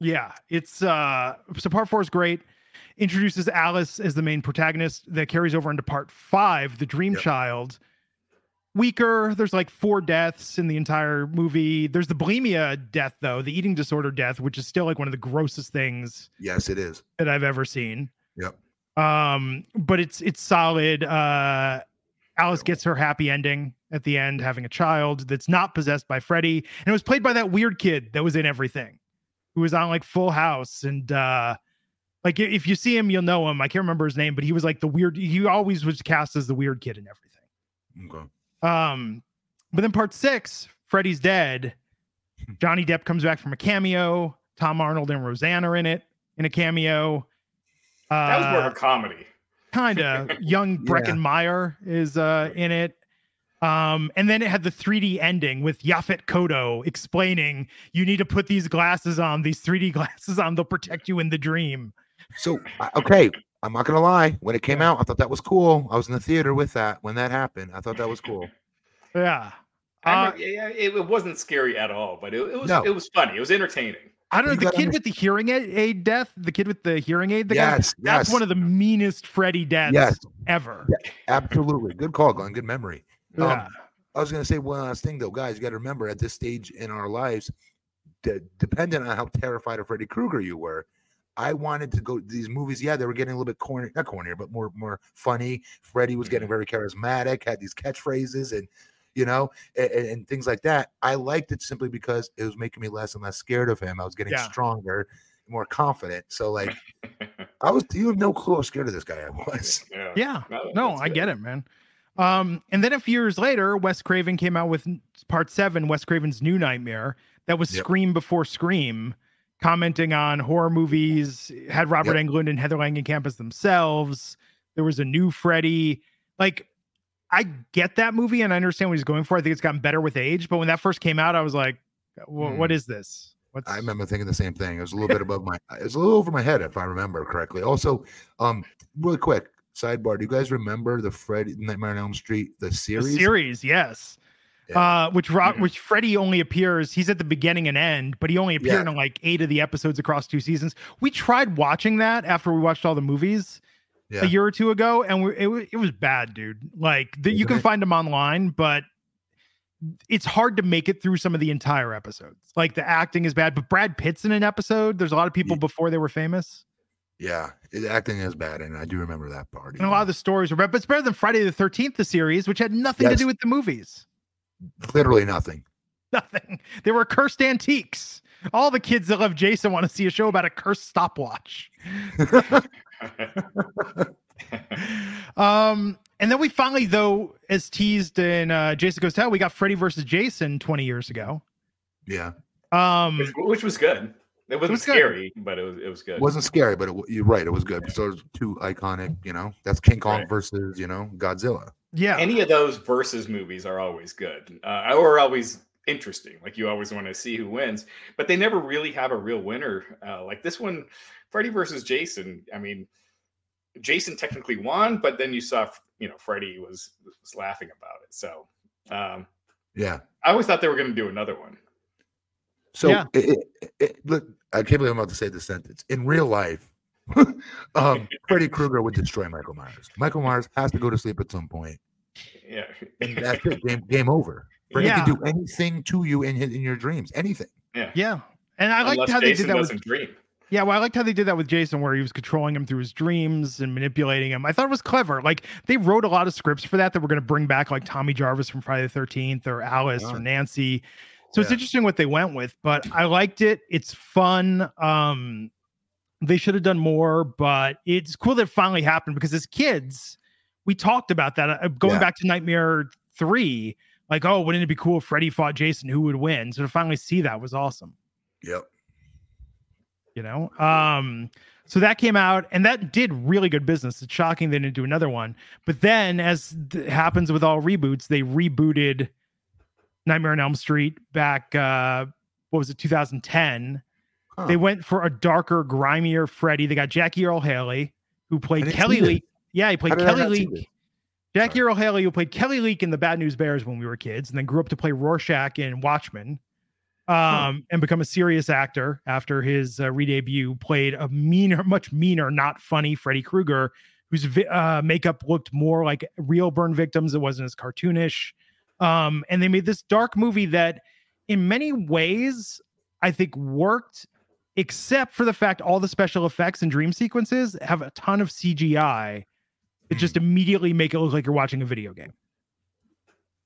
Yeah, it's uh so part four is great. Introduces Alice as the main protagonist that carries over into part five, the dream Yep. child. Weaker. There's like four deaths in the entire movie. There's the bulimia death, though, the eating disorder death, which is still like one of the grossest things Yes, it is. that I've ever seen. Yep. Um, but it's it's solid. Uh Alice gets her happy ending at the end, having a child that's not possessed by Freddy. And it was played by that weird kid that was in everything, who was on like Full House. And uh like if you see him, you'll know him. I can't remember his name, but he was like the weird, he always was cast as the weird kid and everything. Okay. Um, but then part six, Freddy's dead. Johnny Depp comes back from a cameo. Tom Arnold and Roseanne are in it in a cameo. Uh, that was more of a comedy kind of young Yeah. Breckin Meyer is uh in it. Um, and then it had the 3D ending with Yaphet Kotto explaining you need to put these glasses on, these 3D glasses on, they'll protect you in the dream. So okay, I'm not gonna lie. When it came out, I thought that was cool. I was in the theater with that when that happened. I thought that was cool. Yeah. I Uh, remember- it, it wasn't scary at all but it, it was No. it was funny it was entertaining I don't know You the kid under- with the hearing aid, aid death. The kid with the hearing aid. The guy, yes, that's yes, one of the meanest Freddy deaths Yes. ever. absolutely. Good call, Glenn. Good memory. Um, Yeah. I was going to say one last thing, though, guys. You got to remember at this stage in our lives, de- dependent on how terrified of Freddy Krueger you were, I wanted to go these movies. Yeah, they were getting a little bit corny, not cornier, but more more funny. Freddy was getting very charismatic, had these catchphrases, and you know, and, and things like that. I liked it simply because it was making me less and less scared of him. I was getting Yeah. stronger, more confident. So, like, I was. You have no clue how scared of this guy I was. yeah. Yeah. No, No, I get it, man. Um, and then a few years later, Wes Craven came out with part seven, Wes Craven's New Nightmare, that was Yep. Scream before Scream, commenting on horror movies, had Robert Yep. Englund and Heather Langenkamp as themselves. There was a new Freddy. Like, I get that movie and I understand what he's going for. I think it's gotten better with age, but when that first came out, I was like, "Wha- what Hmm. is this? What's I remember thinking the same thing. It was a little bit above my. It was a little over my head, if I remember correctly. Also, um, really quick sidebar: Do you guys remember the Freddy Nightmare on Elm Street the series? the series? series? Yes. Yeah. Uh, which Rob, Mhm. which Freddy only appears. He's at the beginning and end, but he only appeared Yeah. in like eight of the episodes across two seasons. We tried watching that after we watched all the movies yeah, a year or two ago, and we, it it was bad, dude. Like the, you can find them online, but it's hard to make it through some of the entire episodes. Like the acting is bad, but Brad Pitt's in an episode. There's a lot of people before they were famous, yeah. It, acting is bad, and I do remember that part. and a lot of the stories are bad. But it's better than Friday the Thirteenth, the series, which had nothing to do with the movies. Literally nothing. Nothing. They were cursed antiques. All the kids that love Jason want to see a show about a cursed stopwatch. Um, and then we finally, though, as teased in uh, Jason Goes to Hell, we got Freddy versus Jason 20 years ago. yeah, Um, which, which was good. It wasn't was good. scary, but it was it was good. it wasn't scary, but it, you're right. It was good. So it's two iconic. You know, that's King Kong Right. versus you know Godzilla. Yeah, Any of those versus movies are always good, uh, or always interesting. Like you always want to see who wins, but they never really have a real winner. Uh, like this one, Freddy versus Jason. I mean, Jason technically won, but then you saw, you know, Freddy was was laughing about it. So um, Yeah. I always thought they were going to do another one. So Yeah. it, it, it, look, I can't believe I'm about to say this sentence. In real life, um, Freddy Krueger would destroy Michael Myers. Michael Myers has to go to sleep at some point, Yeah, and that's it. Game, game over. Freddy Yeah. can do anything to you in his, in your dreams. Anything. yeah. Yeah. And I liked Unless how they did that with doesn't dream. Yeah, well, I liked how they did that with Jason, where he was controlling him through his dreams and manipulating him. I thought it was clever. Like they wrote a lot of scripts for that that were going to bring back like Tommy Jarvis from Friday the Thirteenth or Alice Oh. or Nancy. So it's interesting what they went with, but I liked it. It's fun. Um, they should have done more, but it's cool that it finally happened because as kids, we talked about that. Uh, going Yeah. back to Nightmare Three, like, oh, wouldn't it be cool if Freddy fought Jason? Who would win? So to finally see that was awesome Yep. you know um so that came out and that did really good business it's shocking they didn't do another one but then as th- happens with all reboots they rebooted nightmare on elm street back uh what was it 2010 Huh. they went for a darker grimier freddy they got jackie earle haley who played kelly leak yeah he played kelly leak? Jackie Earle Haley, who played Kelly Leak in the Bad News Bears when we were kids, and then grew up to play Rorschach in Watchmen, um, and become a serious actor after his uh, re-debut. Played a meaner, much meaner, not funny Freddy Krueger, whose uh, makeup looked more like real burn victims. It wasn't as cartoonish, um, and they made this dark movie that, in many ways, I think worked. Except for the fact all the special effects and dream sequences have a ton of CGI that Hmm. just immediately make it look like you're watching a video game.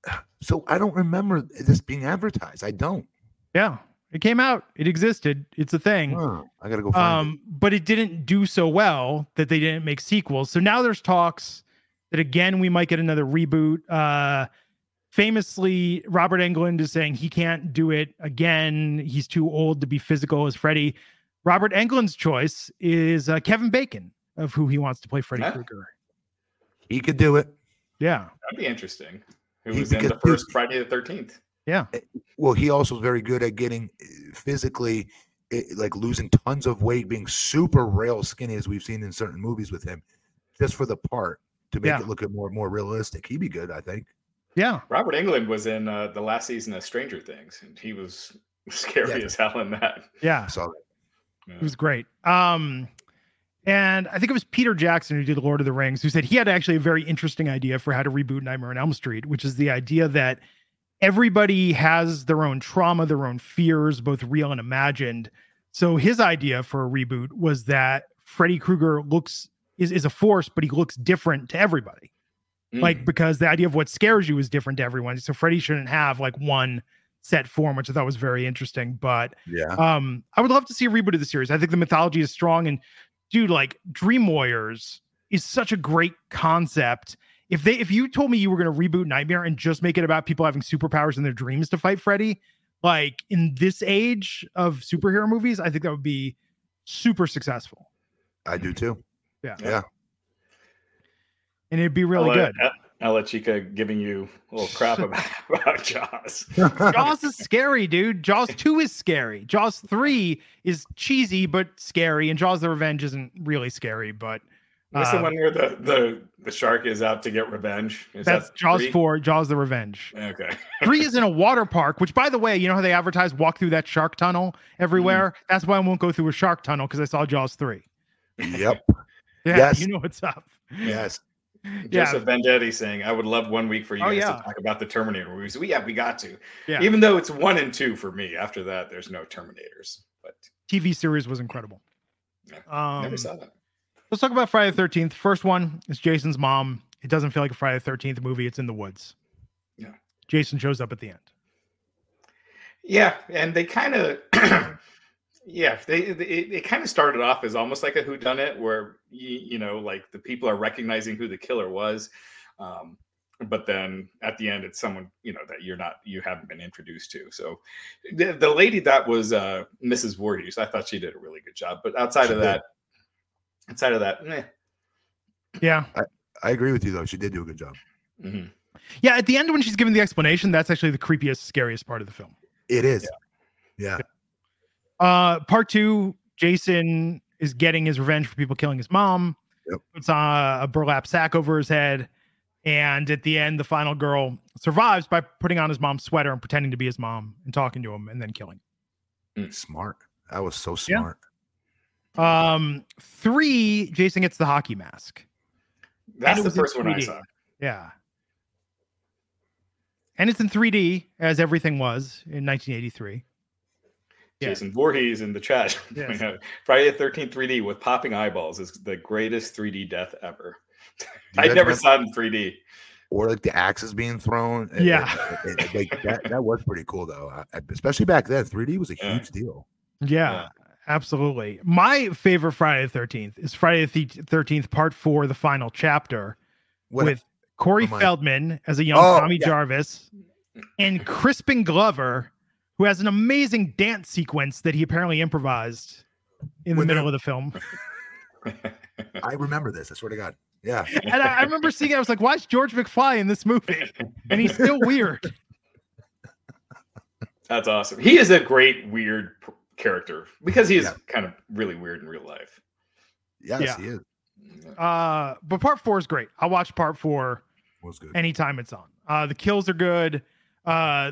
So I don't remember this being advertised. I don't. Yeah, it came out, it existed, it's a thing. I gotta go find Um, but it didn't do so well that they didn't make sequels. So now there's talks that again we might get another reboot. Uh, famously, Robert Englund is saying he can't do it again. He's too old to be physical as Freddy. Robert Englund's choice is uh, Kevin Bacon, of who he wants to play Freddy Huh? Krueger. He could do it. Yeah, That'd be interesting. Who He- was in because the dude- first Friday the Thirteenth? yeah, Well, he also is very good at getting uh, physically, eh, like losing tons of weight, being super rail skinny, as we've seen in certain movies with him, just for the part to make Yeah. it look more more realistic. He'd be good, I think. Yeah. Robert Englund was in uh, the last season of Stranger Things, and he was scary Yeah. as hell in that. Yeah, I saw that. it was great. Um, and I think it was Peter Jackson who did Lord of the Rings, who said he had actually a very interesting idea for how to reboot Nightmare on Elm Street, which is the idea that everybody has their own trauma, their own fears, both real and imagined. So his idea for a reboot was that Freddy Krueger looks is, is a force, but he looks different to everybody. Like Mm. because the idea of what scares you is different to everyone. So Freddy shouldn't have like one set form, which I thought was very interesting. But Yeah. um, I would love to see a reboot of the series. I think the mythology is strong, and dude, like Dream Warriors is such a great concept. If they, if you told me you were going to reboot Nightmare and just make it about people having superpowers in their dreams to fight Freddy, like in this age of superhero movies, I think that would be super successful, I do too. Yeah. Yeah. And it'd be really I'll let- good. I'll let Chica giving you a little crap about, about Jaws. Jaws is scary, dude. Jaws 2 is scary. Jaws 3 is cheesy but scary, and Jaws the Revenge isn't really scary, but That's the Uh, one where the, the the shark is out to get revenge. Is that's that Jaws three? 4, Jaws the Revenge. Okay. Three is in a water park, which, by the way, you know how they advertise walk through that shark tunnel everywhere? That's why I won't go through a shark tunnel because I saw Jaws 3. yep. Yeah, Yes. you know what's up. Yes. Yeah. Joseph Vendetti saying, "I would love one week for you Oh, guys yeah. to talk about the Terminator movies." We, yeah, we got to. Yeah. Even though it's one and two for me. After that, there's no Terminators. But TV series was incredible. Yeah, Um, never saw that. let's talk about Friday the 13th. First one is Jason's mom. It doesn't feel like a Friday the 13th movie, it's in the woods. Yeah. Jason shows up at the end. Yeah, and they kind of, yeah, they, they it, it kind of started off as almost like a who done it, where you, you know, like the people are recognizing who the killer was, um, but then at the end, it's someone you know that you're not, you haven't been introduced to. So, the, the lady that was uh, Mrs. Voorhees, I thought she did a really good job, but outside She of did. that, outside of that, eh. Yeah. I agree with you though. She did do a good job. Mhm. Yeah. At the end, when she's giving the explanation, that's actually the creepiest, scariest part of the film. It is. Yeah. Uh, part two, Jason is getting his revenge for people killing his mom. Yep. Puts on a burlap sack over his head. And at the end, the final girl survives by putting on his mom's sweater and pretending to be his mom and talking to him and then killing. Smart. That was so smart. him. Um, three, Jason gets the hockey mask. that's the first one I saw. Yeah. And it's in 3D as everything was in 1983. Yeah. Jason Voorhees in the chat. Yes. Friday the 13th 3D with popping eyeballs is the greatest 3D death ever. I guys never remember- saw it in 3D. Or like the axes being thrown. Yeah. it- it- like that, that was pretty cool though. I- I- especially back then. 3D was a Yeah. huge deal. Yeah, Yeah. absolutely. My favorite Friday the 13th is Friday the 13th, part four, the final chapter, What with Corey my- Feldman as a young Oh, Tommy yeah. Jarvis and Crispin Glover, who has an amazing dance sequence that he apparently improvised in the When they're- middle of the film. I remember this. I swear to God. Yeah. And I, I remember seeing it. I was like, why is George McFly in this movie? And he's still weird. That's awesome. He is a great weird p- character because he is Yeah. kind of really weird in real life. Yes, Yeah. he is. Uh, but part four is great. I'll watch part four Was good. anytime it's on. Uh, the kills are good. Uh,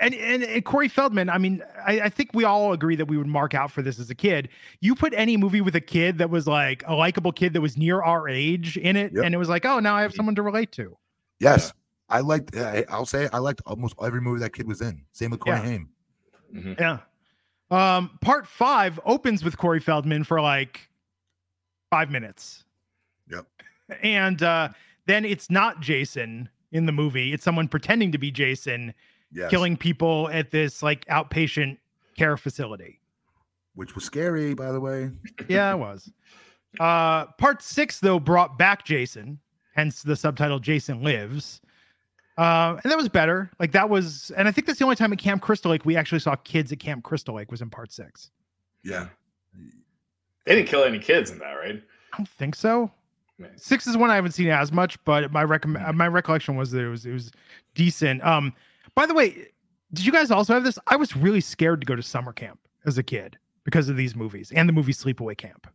and, and, and Corey Feldman. I mean, I, I think we all agree that we would mark out for this as a kid. You put any movie with a kid that was like a likable kid that was near our age in it, Yep. and it was like, oh, now I have someone to relate to. yes. I liked I, I'll say I liked almost every movie that kid was in. Same with Corey Yeah. Haim. Mhm. Yeah. Um, part five opens with Corey Feldman for like five minutes. Yep. And uh, then it's not Jason in the movie. It's someone pretending to be Jason Yes. killing people at this like outpatient care facility. Which was scary, by the way. Yeah, it was. Uh, part six, though, brought back Jason, hence the subtitle Jason Lives. Uh, and that was better. Like that was, and I think that's the only time at Camp Crystal Lake we actually saw kids at Camp Crystal Lake was in part six. Yeah. They didn't kill any kids in that, right? I don't think so. Six is one I haven't seen as much, but my uh, my recollection was that it was it was decent. Um, by the way, did you guys also have this? I was really scared to go to summer camp as a kid because of these movies and the movie Sleepaway Camp.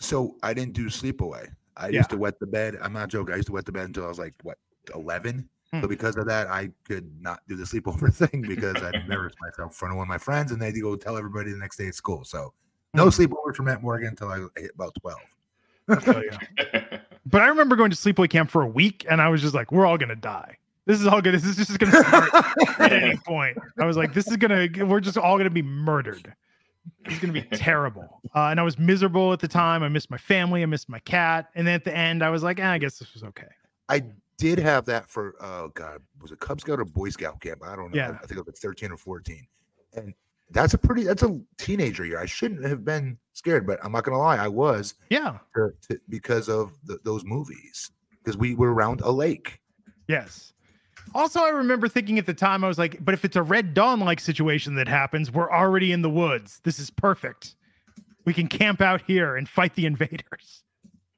So I didn't do Sleepaway. I yeah. used to wet the bed. I'm not joking. I used to wet the bed until I was like what 11. Hmm. So because of that, I could not do the sleepover thing because I embarrassed myself in front of one of my friends, and they had to go tell everybody the next day at school. So no hmm. sleepover for Matt Morgan until I hit about 12. But I remember going to sleepaway camp for a week, and I was just like, "We're all gonna die. This is all good. This is just gonna start at any point." I was like, "This is gonna. We're just all gonna be murdered. It's gonna be terrible." Uh, and I was miserable at the time. I missed my family. I missed my cat. And then at the end, I was like, eh, "I guess this was okay." I did have that for oh god, was it Cub Scout or Boy Scout camp? I don't know. Yeah. I think it was like thirteen or fourteen, and that's a pretty that's a teenager year. I shouldn't have been scared, but I'm not gonna lie, I was Yeah. to, to, because of the, those movies because we were around a lake. Yes. Also, I remember thinking at the time, I was like, "But if it's a Red Dawn like situation that happens, we're already in the woods. This is perfect. We can camp out here and fight the invaders."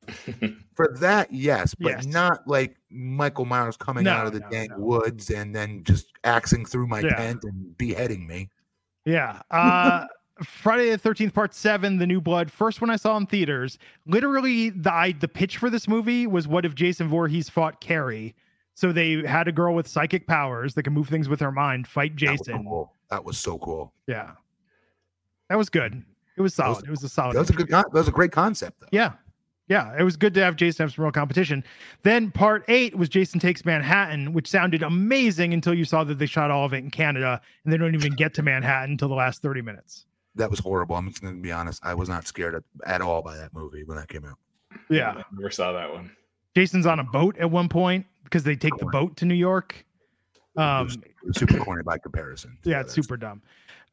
For that, yes, but Yes. not like Michael Myers coming No, out of the no, dank no. woods and then just axing through my Yeah. tent and beheading me. Yeah. Uh Friday the 13th part 7 The New Blood first one I saw in theaters literally the I, the pitch for this movie was what if Jason Voorhees fought Carrie so they had a girl with psychic powers that can move things with her mind fight That was Jason cool. That was so cool. yeah that was good it was That was- solid it was a solid That was a good. That was a great concept, though. yeah yeah it was good to have Jason have some real competition then part 8 was Jason takes Manhattan which sounded amazing until you saw that they shot all of it in Canada and they don't even get to Manhattan until the last 30 minutes That was horrible. I'm just going to be honest. I was not scared at, at all by that movie when that came out. yeah I never saw that one. Jason's on a boat at one point because they take the boat to New York. It Um, was- it was super corny by comparison. to yeah, it's super dumb.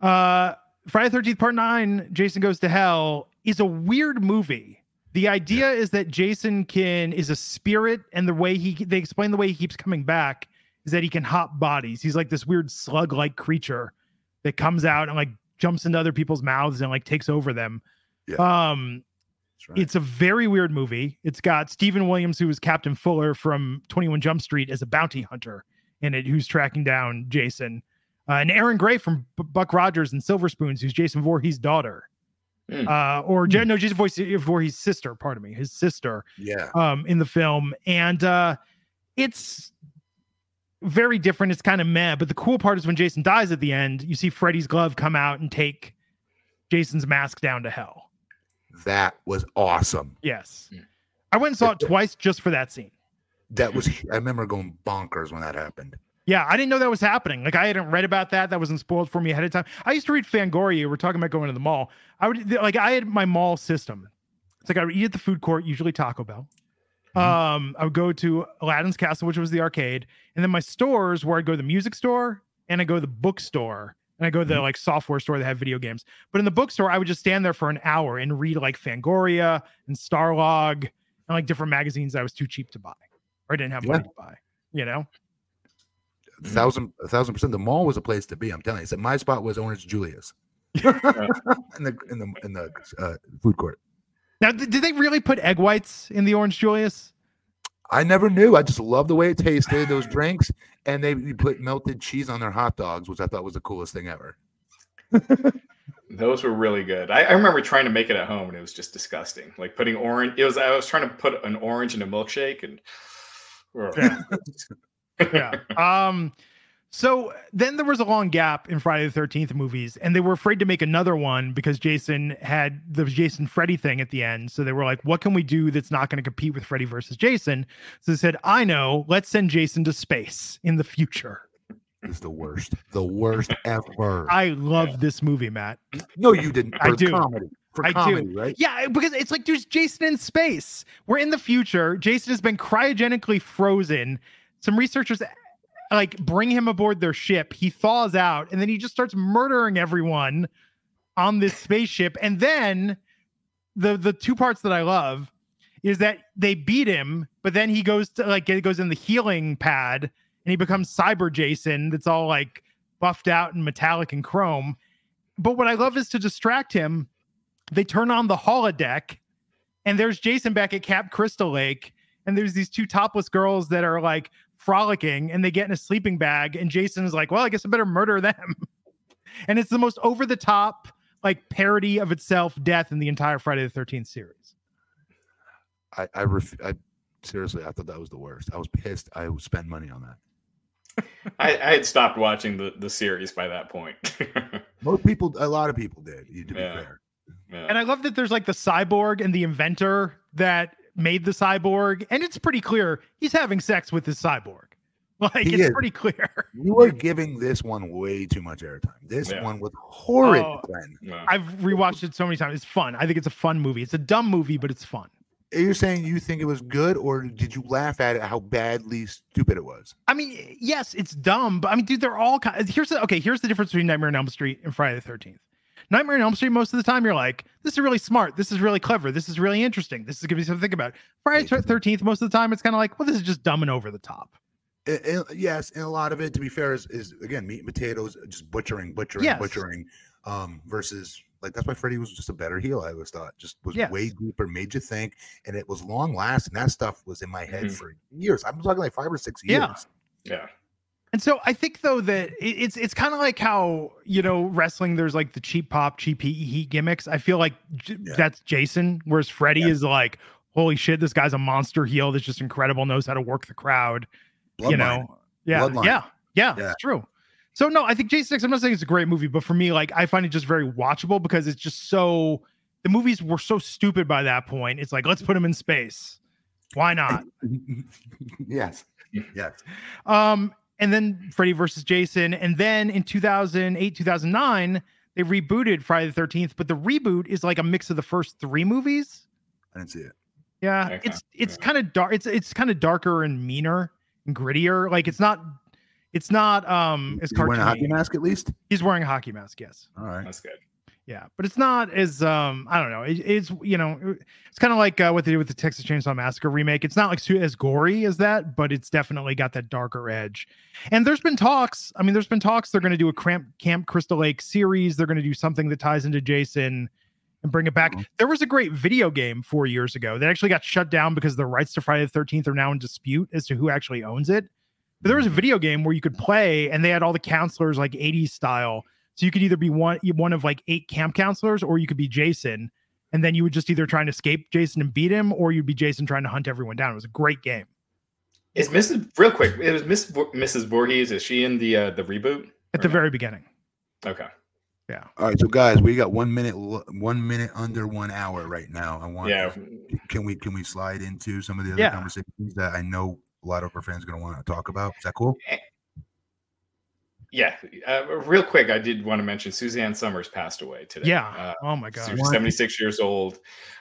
Uh, Friday Thirteenth Part Nine, Jason Goes to Hell, is a weird movie. The idea is that Jason can is a spirit, and the way he they explain the way he keeps coming back is that he can hop bodies. He's like this weird slug-like creature that comes out and like jumps into other people's mouths and like takes over them. Yeah. Um, right. it's a very weird movie. It's got Steven Williams, who was Captain Fuller from 21 Jump Street, as a bounty hunter in it, who's tracking down Jason. Uh, and Erin Gray from B- Buck Rogers and Silver Spoons, who's Jason Voorhees' daughter. Hmm. Uh, or Ja- no, Jason Voorhees, Voorhees' sister, pardon me, his sister yeah. um, in the film. And uh, it's very different. It's kind of meh. But the cool part is when Jason dies at the end, you see Freddy's glove come out and take Jason's mask down to hell. That was awesome. Yes. Yeah. I went and saw it twice just for that scene. That was. I remember going bonkers when that happened. Yeah, I didn't know that was happening. Like I hadn't read about that. That wasn't spoiled for me ahead of time. I used to read Fangoria. We're talking about going to the mall. I would like I had my mall system. It's like I would eat at the food court, usually Taco Bell. Um, I would go to Aladdin's Castle, which was the arcade, and then my stores where I'd go to the music store and I go to the bookstore and I go to the like software store that have video games. But in the bookstore, I would just stand there for an hour and read like Fangoria and Starlog and like different magazines I was too cheap to buy or I didn't have money to buy. You know? A thousand, a thousand percent. The mall was a place to be. I'm telling you. So my spot was Orange Julius. in the in the in the uh, food court. Now, th- did they really put egg whites in the Orange Julius? I never knew. I just loved the way it tasted. Those drinks, and they put melted cheese on their hot dogs, which I thought was the coolest thing ever. Those were really good. I, I remember trying to make it at home and it was just disgusting. Like putting orange. It was I was trying to put an orange in a milkshake and Yeah. yeah. Um, so then there was a long gap in Friday the Thirteenth movies, and they were afraid to make another one because Jason had the Jason Freddy thing at the end. So they were like, "What can we do that's not going to compete with Freddy versus Jason?" So they said, "I know. Let's send Jason to space in the future." It's the worst. The worst ever. I love this movie, Matt. no, you didn't. I do. comedy. For I do. comedy, right? Yeah, because it's like there's Jason in space. We're in the future. Jason has been cryogenically frozen. Some researchers like bring him aboard their ship. He thaws out and then he just starts murdering everyone on this spaceship. And then the the two parts that I love is that they beat him, but then he goes to like it goes in the healing pad and he becomes Cyber Jason that's all like buffed out and metallic and chrome. But what I love is to distract him, they turn on the holodeck and there's Jason back at Camp Crystal Lake and there's these two topless girls that are like frolicking and they get in a sleeping bag and Jason is like, "Well, I guess I better murder them." and it's the most over the top like parody of itself death in the entire Friday the 13th series. I I, ref- I seriously, I thought that was the worst. I was pissed. I would spend money on that. I, I had stopped watching the, the series by that point. Most people, a lot of people did. To be Yeah. fair, Yeah. And I love that there's like the cyborg and the inventor that made the cyborg, and it's pretty clear he's having sex with his cyborg. Like He it's is. pretty clear. you are giving this one way too much airtime. This Yeah. one was horrid, Oh. Yeah. I've rewatched it so many times. It's fun. I think it's a fun movie. It's a dumb movie, but it's fun. You're you saying you think it was good, or did you laugh at it how badly stupid it was? I mean, yes, it's dumb, but I mean, dude, they're all kind. Here's the okay. Here's the difference between Nightmare on Elm Street and Friday the Thirteenth. Nightmare on Elm Street, most of the time, you're like, this is really smart. This is really clever. This is really interesting. This is gonna be something to think about. Friday the Thirteenth, most of the time, it's kind of like, well, this is just dumb and over the top. I- I- yes, and a lot of it, to be fair, is, is again meat and potatoes, just butchering, butchering, Yes. butchering. Um, versus like that's why Freddy was just a better heel. I always thought just was Yes. way deeper, made you think, and it was long lasting. That stuff was in my head Mhm. for years. I'm talking like five or six years. Yeah. yeah. And so I think though that it's it's kind of like how you know wrestling. There's like the cheap pop, cheap heat, gimmicks. I feel like J- Yeah. that's Jason, whereas Freddy Yeah. is like, holy shit, this guy's a monster heel that's just incredible, knows how to work the crowd. you know, yeah, Bloodline. yeah, yeah, Yeah. it's true. So no, I think Jason X. I'm not saying it's a great movie, but for me, like I find it just very watchable because it's just so. The movies were so stupid by that point. It's like let's put him in space. Why not? yes, yes. Um, and then Freddy versus Jason, and then in 2008, 2009, they rebooted Friday the 13th, but the reboot is like a mix of the first three movies. I didn't see it. Yeah, Okay, it's it's yeah. kind of dark. It's it's kind of darker and meaner and grittier. Like it's not it's not um as Is he wearing a hockey mask at least? He's wearing a hockey mask, yes. All right. That's good. Yeah, but it's not as um I don't know. It, it's you know it's kind of like uh, what they did with the Texas Chainsaw Massacre remake. It's not like as gory as that, but it's definitely got that darker edge. And there's been talks. I mean, there's been talks. They're going to do a Camp Camp Crystal Lake series. They're going to do something that ties into Jason and bring it back. Mhm. There was a great video game four years ago that actually got shut down because the rights to Friday the Thirteenth are now in dispute as to who actually owns it. But there was a video game where you could play, and they had all the counselors like 80s style. So you could either be one one of like eight camp counselors, or you could be Jason, and then you would just either try and escape Jason and beat him, or you'd be Jason trying to hunt everyone down. It was a great game Is Mrs. real quick? It was Miss Vo- Mrs. Voorhees. Is she in the uh, the reboot? at the no? very beginning. Okay. Yeah. All right, so guys, we got one minute, one minute under one hour right now. I want. Yeah. Can we can we slide into some of the other Yeah. conversations that I know a lot of our fans are going to want to talk about? Is that cool? Yeah. Uh, real quick, I did want to mention Suzanne Somers passed away today. Yeah. Uh, oh my she god. was 76 years old.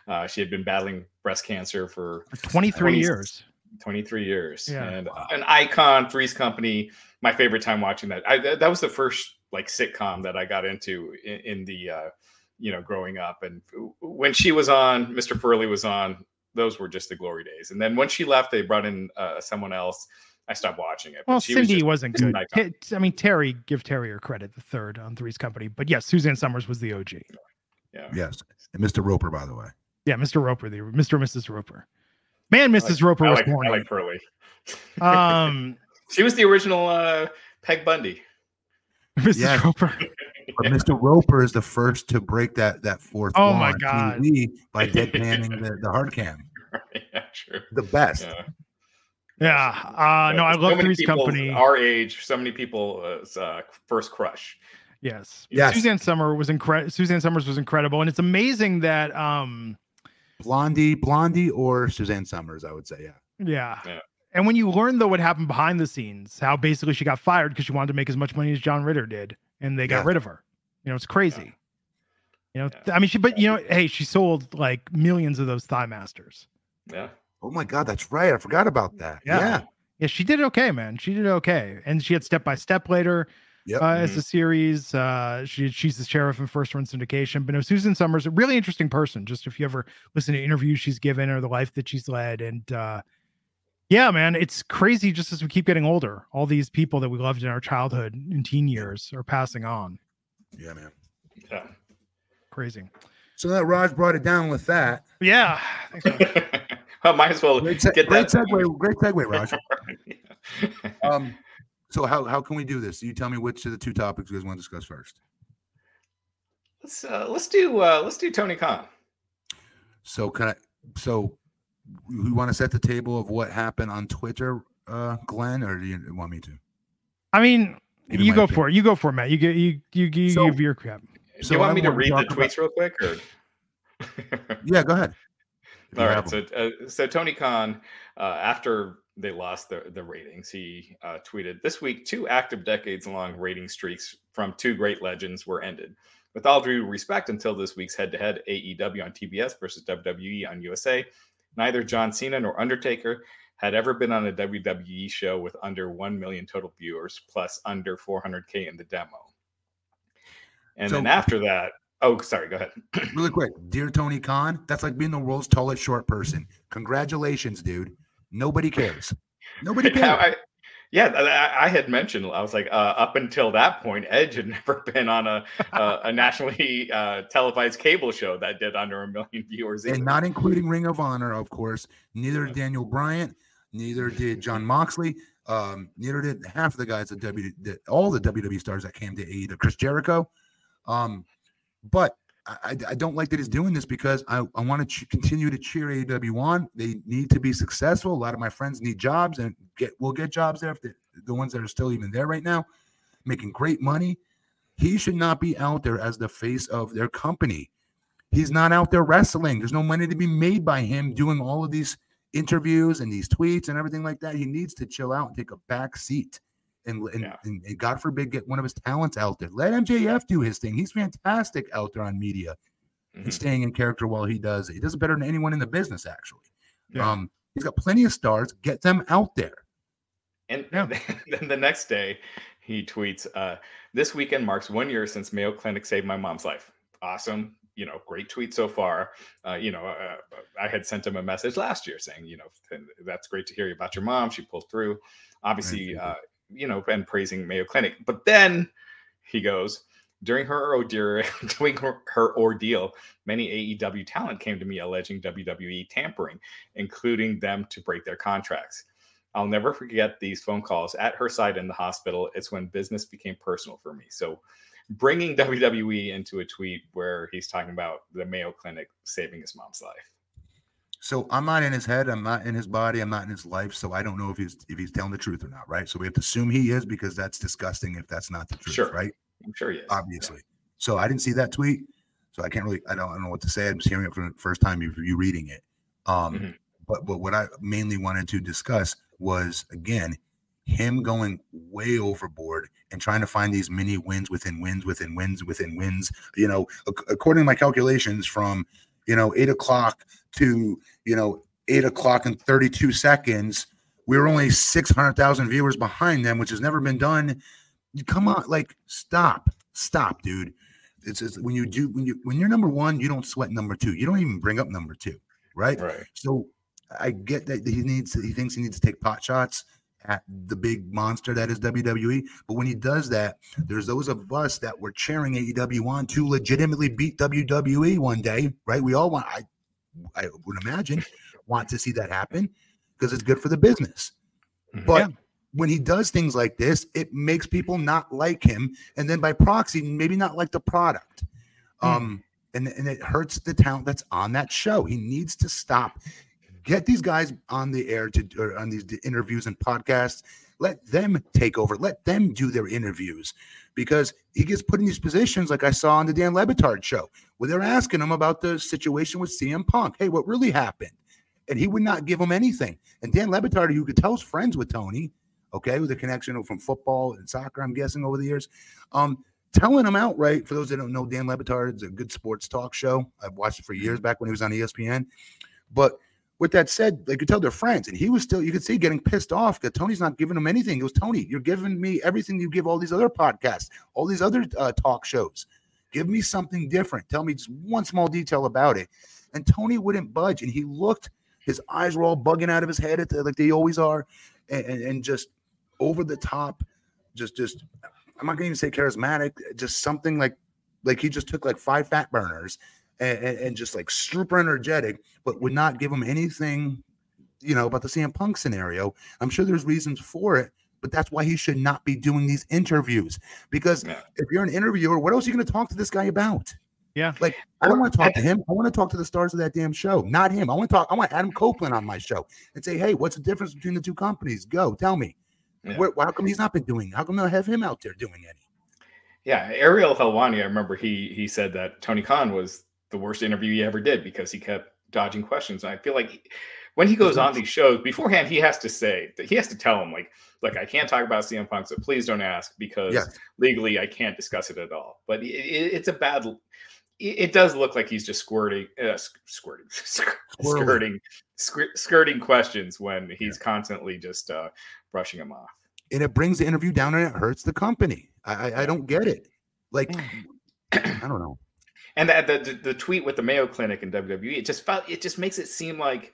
Uh, she had been battling breast cancer for 23 20 years. 23 years Yeah. and an icon three's company my favorite time watching that I, that that was the first like sitcom that i got into in, in the uh you know growing up and when she was on mr furley was on those were just the glory days and then when she left they brought in uh, someone else i stopped watching it Well, she Cindy just- was not good. icon. T- I mean, Terry, give Terry her credit, the third on Three's Company. But yes, Suzanne Somers was the OG. yeah Yes, and Mr. Roper, by the way. Yeah, Mr. Roper, the Mr. and Mrs. Roper. Man, Mrs. Roper I was like, I like Furley. um, she was the original uh peg bundy Mrs. Yes. Roper. But Mr. Roper is the first to break that that fourth. Oh wall my on God. TV by deadpanning the, the hard cam. yeah sure The best. yeah. Yeah. Uh, no, I love many Three's Company. Our age, so many people uh, uh, first crush. Yes. Yes. Suzanne Summer was incredible. Suzanne Somers was incredible, and it's amazing that um, Blondie, Blondie, or Suzanne Somers, I would say. Yeah. yeah. Yeah. And when you learn though what happened behind the scenes, how basically she got fired because she wanted to make as much money as John Ritter did, and they got Yeah. rid of her. You know, it's crazy. You know, Yeah. I mean, she, but you know, hey, she sold like millions of those Thigh Masters. Yeah. Oh my God, that's right. I forgot about that. Yeah. Yeah. Yeah, she did okay, man. She did okay, and she had Step by Step later. Yep. uh, as a series. Uh, she she's the sheriff in First Run Syndication. But no, Susan Somers, a really interesting person. Just if you ever listen to interviews she's given or the life that she's led, and uh, yeah, man, it's crazy. Just as we keep getting older, all these people that we loved in our childhood and teen years are passing on. yeah, man. Yeah. Crazy. So that Raj brought it down with that. But yeah. Thanks, might as well Great, se- get great that. segue. Great segue, Raj. Um, so how how can we do this? You tell me which of the two topics you guys want to discuss first. let's uh, let's do uh, let's do Tony Khan. So can I? So we want to set the table of what happened on Twitter, uh, Glenn, or do you want me to? I mean, In you go opinion. for it. You go for it, Matt. You get you you, you So- give your crap. Do So you want I me to wanna read the talk about- tweets real quick, or? Yeah, go ahead. If you All have right. So, uh, so Tony Khan, uh, after they lost the, the ratings, he uh, tweeted this week two active decades long rating streaks from two great legends were ended. With all due respect, until this week's head to head AEW on TBS versus WWE on USA, neither John Cena nor Undertaker had ever been on a WWE show with under 1 million total viewers plus under 400K in the demo. And So- then after that, oh, sorry, go ahead. Really quick, dear Tony Khan, that's like being the world's tallest short person. Congratulations, dude. Nobody cares. Nobody Yeah, cares. I, yeah, I, I had mentioned. I was like, uh, up until that point, Edge had never been on a a, a nationally uh, televised cable show that did under a million viewers. and not including Ring of Honor, of course. Neither Daniel Bryan, neither did Jon Moxley, um, neither did half of the guys at W, all the WWE stars that came to AEW, Chris Jericho. Um, but I, I don't like that he's doing this because I, I want to ch- continue to cheer AEW on. They need to be successful. A lot of my friends need jobs and get will get jobs there if the, the ones that are still even there right now, making great money. He should not be out there as the face of their company. He's not out there wrestling. There's no money to be made by him doing all of these interviews and these tweets and everything like that. He needs to chill out and take a back seat. And, and, Yeah. and, and God forbid, get one of his talents out there. Let MJF do his thing. He's fantastic out there on media and Mhm. staying in character while he does it. He does it better than anyone in the business, actually. Yeah. Um, he's got plenty of stars. Get them out there. And Yeah. then the next day, he tweets, uh, "This weekend marks one year since Mayo Clinic saved my mom's life. Awesome, you know, great tweet so far. Uh, you know, uh, I had sent him a message last year saying, you know, that's great to hear about your mom. She pulled through. Obviously, uh, you know, and praising Mayo Clinic. But then he goes." During her ordeal, during her, ordeal, many AEW talent came to me alleging WWE tampering, including them to break their contracts. I'll never forget these phone calls at her side in the hospital. It's when business became personal for me. So, bringing WWE into a tweet where he's talking about the Mayo Clinic saving his mom's life. So I'm not in his head. I'm not in his body. I'm not in his life. So I don't know if he's if he's telling the truth or not. Right. So we have to assume he is because that's disgusting if that's not the truth. Sure. Right. I'm sure he is. obviously. So I didn't see that tweet, so I can't really. I don't, I don't know what to say. I'm just hearing it for the first time. You, you reading it. Um, Mhm. but but what I mainly wanted to discuss was again him going way overboard and trying to find these mini wins within wins within wins within wins. You know, ac- according to my calculations, from you know eight o'clock to you know eight o'clock and thirty two seconds. We were only six hundred thousand viewers behind them, which has never been done come on like stop stop dude it's, it's when you do when you when you're number one you don't sweat number two you don't even bring up number two right Right. so i get that he needs he thinks he needs to take pot shots at the big monster that is wwe but when he does that there's those of us that were cheering aew on to legitimately beat wwe one day right we all want i i would imagine want to see that happen because it's good for the business Mhm. but when he does things like this, it makes people not like him, and then by proxy, maybe not like the product. Hmm. Um, and, and it hurts the talent that's on that show. He needs to stop. Get these guys on the air to on these interviews and podcasts. Let them take over. Let them do their interviews because he gets put in these positions, like I saw on the Dan Le Batard show, where they're asking him about the situation with CM Punk. Hey, what really happened? And he would not give him anything. And Dan Le Batard, who you could tell is friends with Tony, okay, with a connection from football and soccer, I'm guessing over the years. Um, telling him outright, for those that don't know, Dan Le Batard is a good sports talk show. I've watched it for years back when he was on ESPN. But with that said, they could tell they're friends, and he was still, you could see getting pissed off that Tony's not giving him anything. He goes, Tony, you're giving me everything you give all these other podcasts, all these other uh, talk shows. Give me something different. Tell me just one small detail about it. And Tony wouldn't budge, and he looked, his eyes were all bugging out of his head, the, like they always are, and, and, and just over the top, just just I'm not gonna even say charismatic, just something like like he just took like five fat burners and, and, and just like super energetic, but would not give him anything, you know, about the CM Punk scenario. I'm sure there's reasons for it, but that's why he should not be doing these interviews. Because Yeah. if you're an interviewer, what else are you gonna talk to this guy about? Yeah. Like I don't want to talk to him. I want to talk to the stars of that damn show, not him. I want to talk. I want Adam Copeland on my show and say, "Hey, what's the difference between the two companies? Go, tell me." Yeah. Where, how come he's not been doing? How come they'll have him out there doing any? Yeah, Ariel Helwani, I remember he he said that Tony Khan was the worst interview he ever did because he kept dodging questions. And I feel like when he goes on these shows beforehand, he has to say that he has to tell him like, look, I can't talk about CM Punk, so please don't ask because Yes. legally I can't discuss it at all. But it, it- it's a bad. It, it does look like he's just squirting, uh, sq- squirting, skirting, skirting questions when he's constantly just uh, brushing them off. And it brings the interview down and it hurts the company. I I, I don't get it. Like I don't know. And the, the the- tweet with the Mayo Clinic and WWE, it just felt it just makes it seem like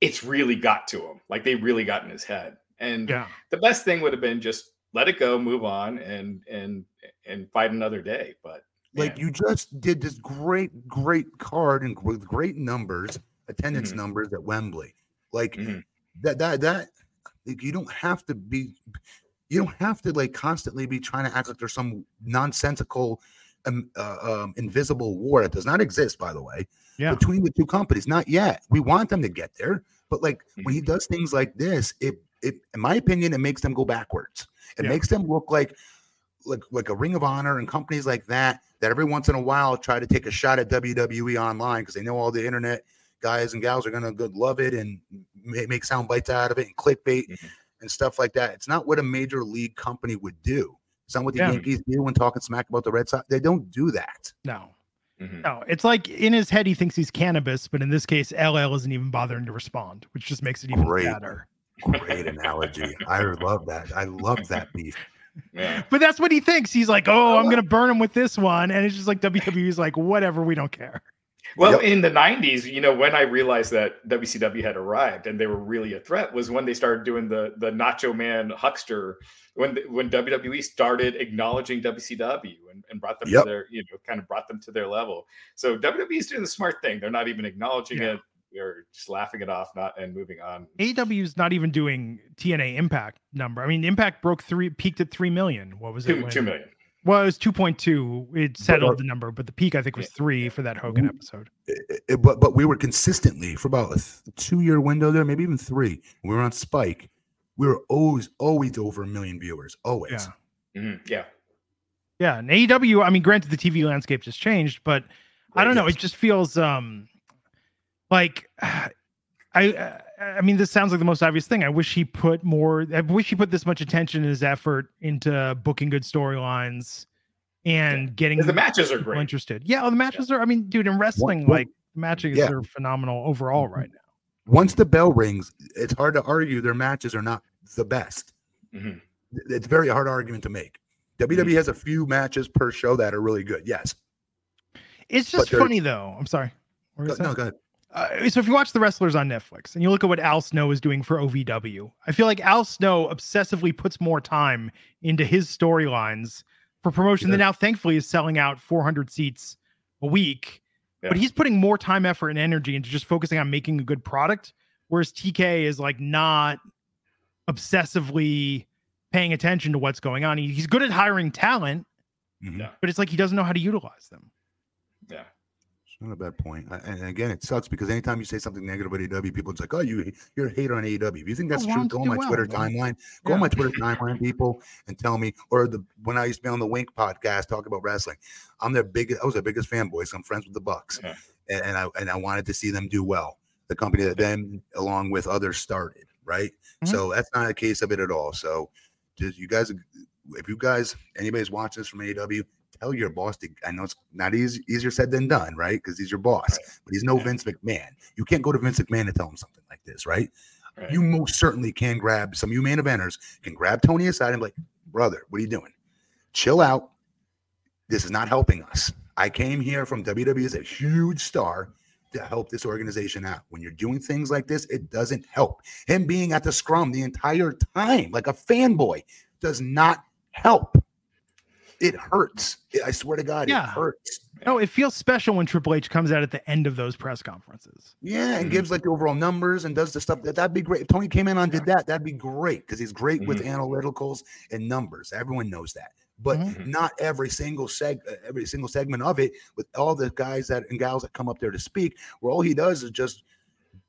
it's really got to him, like they really got in his head. And Yeah. the best thing would have been just let it go, move on, and and and fight another day. But Like man, you just did this great, great card and with great numbers, attendance Mhm. numbers at Wembley. Like Mhm. that, that, that. Like you don't have to be. You don't have to like constantly be trying to act like there's some nonsensical, um, uh, um, invisible war that does not exist. By the way, Yeah. between the two companies, not yet. We want them to get there, but like when he Mhm. does things like this, it, it, in my opinion, it makes them go backwards. It Yeah. makes them look like like like a Ring of Honor and companies like that that every once in a while try to take a shot at WWE online because they know all the internet guys and gals are gonna go love it and make sound bites out of it and clickbait Mhm. and stuff like that. It's not what a major league company would do. It's not what the Yeah. Yankees do when talking smack about the Red Sox. They don't do that. No. Mhm. No, it's like in his head he thinks he's Canibus, but in this case, LL isn't even bothering to respond, which just makes it even Great. sadder. Great analogy. I love that. I love that beef. yeah. But that's what he thinks. He's like, "Oh, I'm gonna burn him with this one," and it's just like WWE's like, "Whatever, we don't care." Well, Yep. in the '90s, you know, when I realized that WCW had arrived and they were really a threat, was when they started doing the the Nacho Man Huckster. When when WWE started acknowledging WCW and, and brought them Yep. to their, you know, kind of brought them to their level. So WWE is doing the smart thing. They're not even acknowledging Yeah. it. They're just laughing it off, not and moving on. AEW's not even doing TNA Impact number. I mean, Impact broke three, peaked at three million. What was it? Two, when- two million. Well, it was two point two. It settled uh, the number, but the peak I think was three for that Hogan w- episode. It- it- but but we were consistently for about a th- two year window there, maybe even three. We were on Spike. We were always always over a million viewers. Always. Yeah. Mhm, Yeah. Yeah, and AEW. I mean, granted, the TV landscape just changed, but I don't know. It just feels um like I uh, I mean, this sounds like the most obvious thing. I wish he put more. I wish he put this much attention and his effort into booking good storylines and getting the matches are people great. interested. Yeah, oh, the matches are. I mean, dude, in wrestling, well, like matches yeah. are phenomenal overall right now. Once the bell rings, it's hard to argue their matches are not the best. Mhm. It's very hard argument to make. WWE has a few matches per show that are really good. Yes. It's just funny though. I'm sorry. Go- no, go ahead. Uh, so if you watch the wrestlers on Netflix and you look at what Al Snow is doing for OVW, I feel like Al Snow obsessively puts more time into his storylines for promotion that now thankfully is selling out 400 seats a week. But he's putting more time, effort, and energy into just focusing on making a good product, whereas TK is like not obsessively paying attention to what's going on. He- he's good at hiring talent, Mhm. Yeah. but it's like he doesn't know how to utilize them. Yeah. Not a bad point. I- And again, it sucks because anytime you say something negative about AEW, people it's like, "Oh, you you're a hater on AEW." If you think that's true, go on my well, Twitter man. timeline. Go on my Twitter timeline, people, and tell me. Or the when I used to be on the Wink podcast talking about wrestling, I'm their biggest. I was their biggest fanboy. So I'm friends with the Bucks, Yeah. and, and I and I wanted to see them do well. The company that then, along with others, started. Right. Mhm. So that's not a case of it at all. So, just you guys, if you guys, anybody's watching this from AEW, tell your boss to. I know it's not easy, easier said than done, right? Because he's your boss, but he's no Yeah. Vince McMahon. You can't go to Vince McMahon and tell him something like this, right? Right. You most certainly can grab some of you main eventers can grab Tony aside and be like, brother, what are you doing? Chill out. This is not helping us. I came here from WWE as a huge star to help this organization out. When you're doing things like this, it doesn't help. Him being at the scrum the entire time, like a fanboy, does not help. It hurts. I swear to God, Yeah. it hurts. No, it feels special when Triple H comes out at the end of those press conferences. Yeah, and Mhm. gives like the overall numbers and does the stuff that that'd be great. If Tony came in and did that, that'd be great because he's great with analyticals and numbers. Everyone knows that, but Mhm. not every single seg uh, every single segment of it with all the guys that and gals that come up there to speak, where all he does is just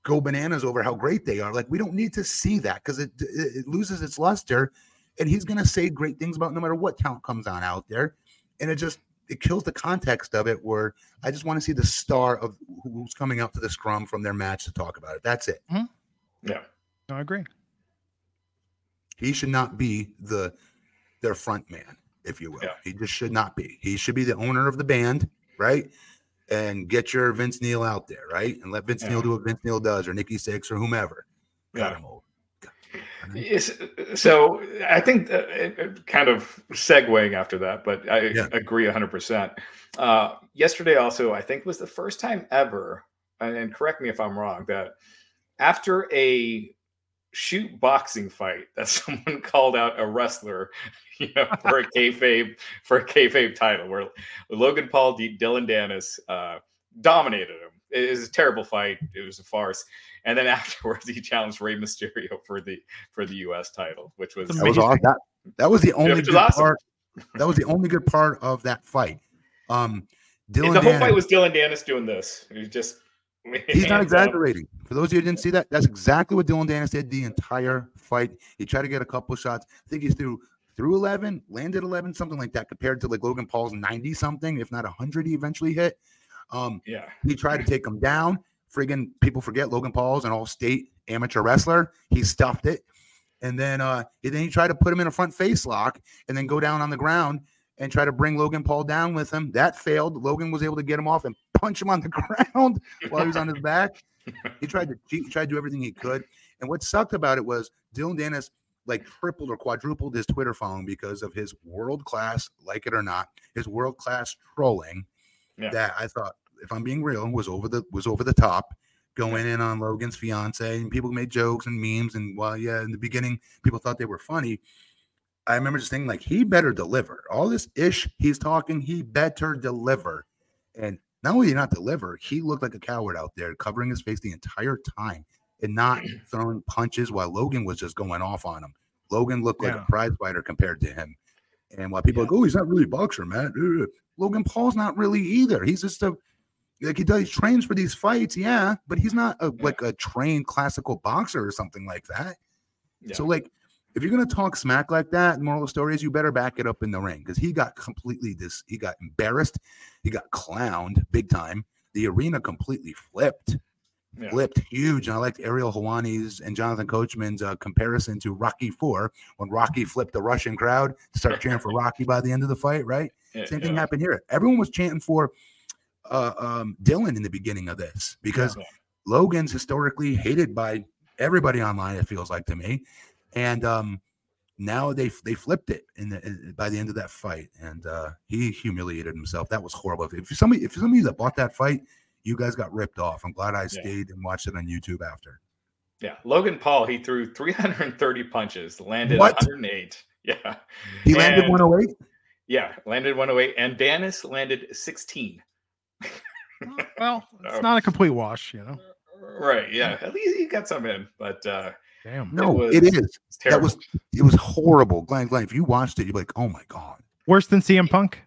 go bananas over how great they are. Like we don't need to see that because it, it it loses its luster, and he's gonna say great things about no matter what talent comes on out there, and it just it kills the context of it. Where I just want to see the star of who's coming out to the scrum from their match to talk about it. That's it. Mm-hmm. Yeah. No, I agree. He should not be the their front man, if you will. Yeah. He just should not be. He should be the owner of the band, right? And get your Vince Neil out there, right? And let Vince Yeah. Neil do what Vince Neil does, or Nikki Sixx, or whomever. Got Yeah. him over. Yes, so I think uh, kind of segueing after that, but I Yeah. agree 100%. Uh, yesterday, also, I think was the first time ever, and, and correct me if I'm wrong, that after a shoot boxing fight, that someone called out a wrestler, you know, for a kayfabe for a kayfabe title, where Logan Paul, D- Dillon Danis uh, dominated him. It was a terrible fight. It was a farce. And then afterwards, he challenged Rey Mysterio for the for the U.S. title, which was That was all that. That was the only was good awesome. part. That was the only good part of that fight. Um, Dillon the whole fight was Dillon Danis doing this. He just He's not hands up. exaggerating. For those of you who didn't see that, that's exactly what Dillon Danis did the entire fight. He tried to get a couple shots. I think he threw through 11, landed 11, something like that, compared to like Logan Paul's 90 something, if not 100, he eventually hit. Um, Yeah, he tried to take him down. Friggin' people forget Logan Paul's an all state amateur wrestler. He stuffed it. And then uh and then he tried to put him in a front face lock and then go down on the ground and try to bring Logan Paul down with him. That failed. Logan was able to get him off and punch him on the ground while he was on his back. He tried to cheat, he tried to do everything he could. And what sucked about it was Dillon Danis like tripled or quadrupled his Twitter following because of his world class, like it or not, his world class trolling Yeah. that I thought, if I'm being real, was over the was over the top, going in on Logan's fiance, and people made jokes and memes, and while yeah, in the beginning, people thought they were funny. I remember just thinking like he better deliver. All this ish he's talking, he better deliver. And not only did he not deliver, he looked like a coward out there, covering his face the entire time and not throwing punches while Logan was just going off on him. Logan looked like Yeah. a prize fighter compared to him. And while people are like, oh, he's not really a boxer, man. Logan Paul's not really either. He's just a like he does he trains for these fights, yeah, but he's not a, like a trained classical boxer or something like that. yeah. So like if you're gonna talk smack like that, moral of the story is you better back it up in the ring because he got completely dis he got embarrassed, he got clowned big time. The arena completely flipped, Yeah. flipped huge. And I liked Ariel Helwani's and Jonathan Coachman's uh, comparison to Rocky Four when Rocky flipped the Russian crowd to start cheering for Rocky by the end of the fight, right? Yeah, Same thing happened here. Everyone was chanting for uh, um, Dillon in the beginning of this because Yeah. Logan's historically hated by everybody online. It feels like to me, and um, now they they flipped it in the by the end of that fight, and uh, he humiliated himself. That was horrible. If somebody if somebody that bought that fight, you guys got ripped off. I'm glad I stayed and watched it on YouTube after. Yeah, Logan Paul, he threw 330 punches, landed What? 108. Yeah, He landed And- 108. yeah, landed 108, and Danis landed 16. Well, it's Oh. not a complete wash, you know. Right, yeah, at least he got some in, but uh, Damn. No, was- it is. it's That was it was horrible. Glenn, Glenn, if you watched it, you'd be like, oh my god. Worse than CM Punk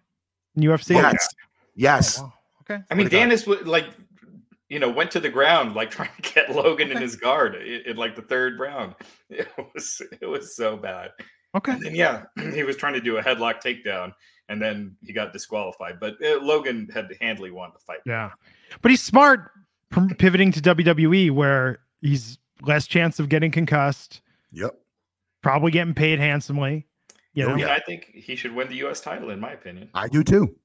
in UFC. Oh. Yes. Yes. Oh, wow. Okay. I mean, Swear to would like, you know, went to the ground like trying to get Logan in his guard in, in like the third round. It was it was so bad. Okay. And then yeah, he was trying to do a headlock takedown, and then he got disqualified. But uh, Logan had handily won the fight. Yeah. But he's smart p- pivoting to WWE where he's less chance of getting concussed, Yep. probably getting paid handsomely. You know? I mean, yeah. I think he should win the U.S. title, in my opinion. I do too.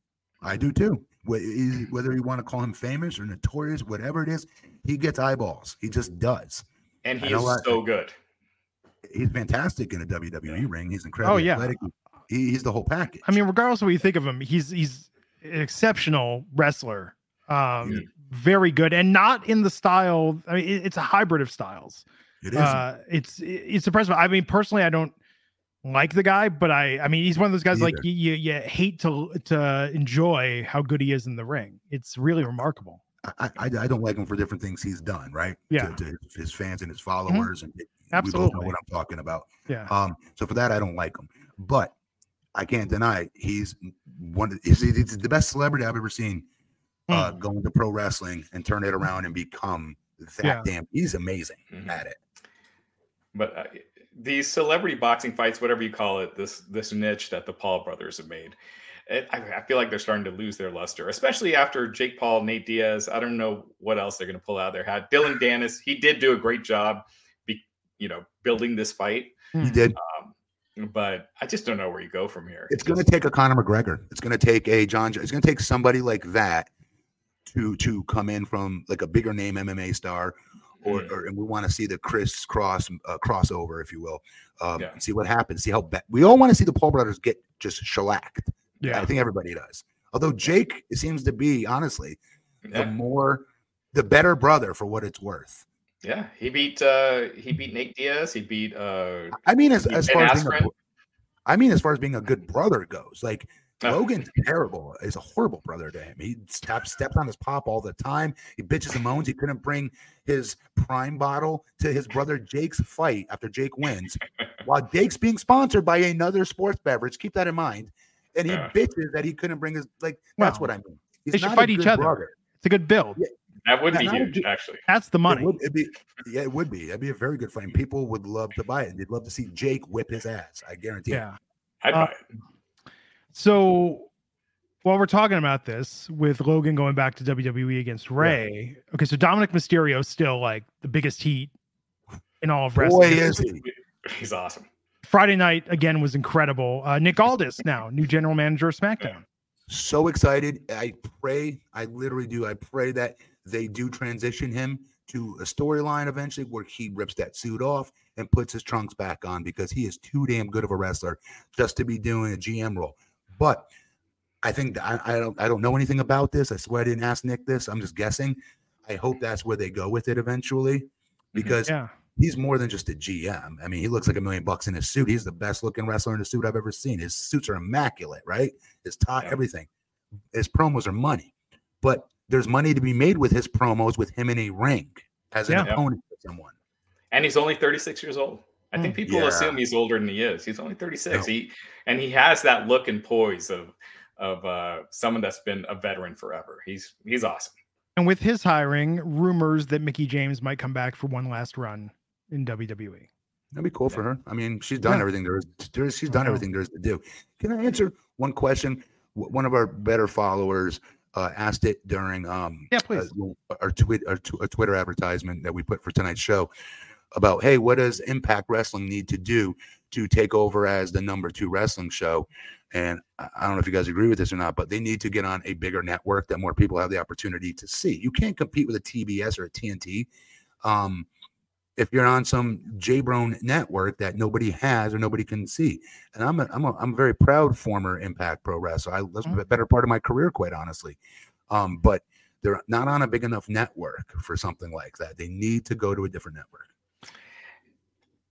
I do too. Whether you want to call him famous or notorious, whatever it is, he gets eyeballs. He just does. And I he is so good. He's fantastic in a WWE ring. He's incredibly Oh, yeah. athletic. He, he's the whole package. I mean, regardless of what you think of him, he's he's an exceptional wrestler. Um, Yeah. very good, and not in the style. I mean, it- it's a hybrid of styles. it is. Uh, it's it's impressive. I mean, personally, I don't like the guy, but I I mean, he's one of those guys like you, you you hate to to enjoy how good he is in the ring. It's really remarkable. I, I, I don't like him for different things he's done, right? Yeah. Mm-hmm. To, to his fans and his followers. And we both know what I'm talking about. Yeah. Um, so for that, I don't like him. But I can't deny he's one of he's, he's the best celebrity I've ever seen uh, Hmm. go into pro wrestling and turn it around and become that Yeah. damn. He's amazing Mhm. at it. But uh, these celebrity boxing fights, whatever you call it, this this niche that the Paul brothers have made, it, I, I feel like they're starting to lose their luster, especially after Jake Paul, Nate Diaz. I don't know what else they're going to pull out of their hat. Dillon Danis, he did do a great job, be, you know, building this fight. He did. Um, but I just don't know where you go from here. It's going to take a Conor McGregor. It's going to take a John. It's going to take somebody like that to to come in from like a bigger name MMA star, or, Mm. or and we want to see the Chris Cross uh, crossover, if you will, um, Yeah. see what happens. See how ba- we all want to see the Paul brothers get just shellacked. Yeah. I think everybody does. Although Jake seems to be honestly the more the better brother for what it's worth. Yeah. He beat uh he beat Nate Diaz. He beat uh I mean, as, as Ben far as being a, I mean, as far as being a good brother goes, like uh, Logan's terrible. He's a horrible brother to him. He steps steps on his pop all the time. He bitches and moans. He couldn't bring his prime bottle to his brother Jake's fight after Jake wins, while Jake's being sponsored by another sports beverage. Keep that in mind. And he Yeah. bitches that he couldn't bring his like. That's what I mean. He's they should fight each good other. brother. It's a good build. Yeah. That would be huge, good- actually. That's the money. It would, it'd be, yeah, it would be. That'd be a very good fight. And people would love to buy it. They'd love to see Jake whip his ass. I guarantee. it. yeah. I'd Uh, buy it. So while we're talking about this with Logan going back to WWE against Rey, okay, so Dominik Mysterio is still like the biggest heat in all of Boy, wrestling. is he. He's awesome. Friday night again was incredible. Uh, Nick Aldis now new general manager of SmackDown. so excited. I pray, I literally do. I pray that they do transition him to a storyline eventually where he rips that suit off and puts his trunks back on because he is too damn good of a wrestler just to be doing a GM role. But I think I, I don't I don't know anything about this. I swear I didn't ask Nick this. I'm just guessing. I hope that's where they go with it eventually mm-hmm. because Yeah, he's more than just a GM. I mean, he looks like a million bucks in his suit. He's the best looking wrestler in a suit I've ever seen. His suits are immaculate, right? His tie, Yeah. everything. His promos are money, but there's money to be made with his promos with him in a ring as an Yeah. opponent to someone. And he's only 36 years old. I think Mm. people Yeah. assume he's older than he is. He's only 36. No. He and he has that look and poise of of uh, someone that's been a veteran forever. He's he's awesome. and with his hiring, rumors that Mickie James might come back for one last run in. WWE. That'd be cool for her. I mean, she's done Yeah. everything there is. There is she's done know. everything there is to do. Can I answer one question? One of our better followers uh, asked it during um, Yeah, please. uh, our tweet our, tw- our Twitter advertisement that we put for tonight's show about hey, what does Impact Wrestling need to do to take over as the number two wrestling show? And I I don't know if you guys agree with this or not, but they need to get on a bigger network that more people have the opportunity to see. You can't compete with a TBS or a TNT. Um, if you're on some J-Brone network that nobody has or nobody can see. And I'm a, I'm a, I'm a very proud former Impact Pro wrestler. I, that's Mhm. the better part of my career, quite honestly. Um, but they're not on a big enough network for something like that. They need to go to a different network.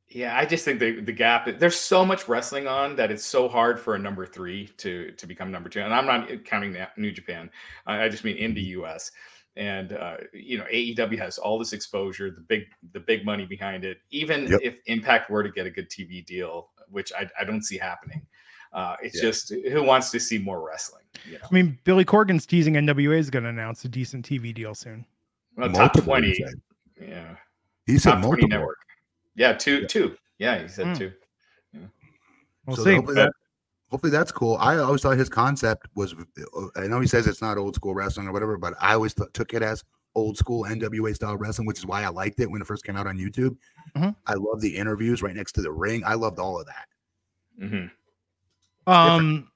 Yeah, I just think the the gap. There's so much wrestling on that it's so hard for a number three to to become number two. And I'm not counting New Japan. I, I just mean in the U.S. And uh, you know, AEW has all this exposure, the big the big money behind it. Even Yep. if Impact were to get a good TV deal, which I, I don't see happening, uh, it's Yeah. just who wants to see more wrestling? You know, I mean, Billy Corgan's teasing NWA is going to announce a decent TV deal soon. well, top Multiple, he twenty, said. yeah, He said top multiple. network. yeah, two, Yeah. two, yeah, he said Hmm. two. We'll So see. That, hopefully that's cool. I always thought his concept was. I know he says it's not old school wrestling or whatever, but I always th- took it as old school NWA style wrestling, which is why I liked it when it first came out on YouTube. Mhm. I love the interviews right next to the ring. I loved all of that. hmm Um,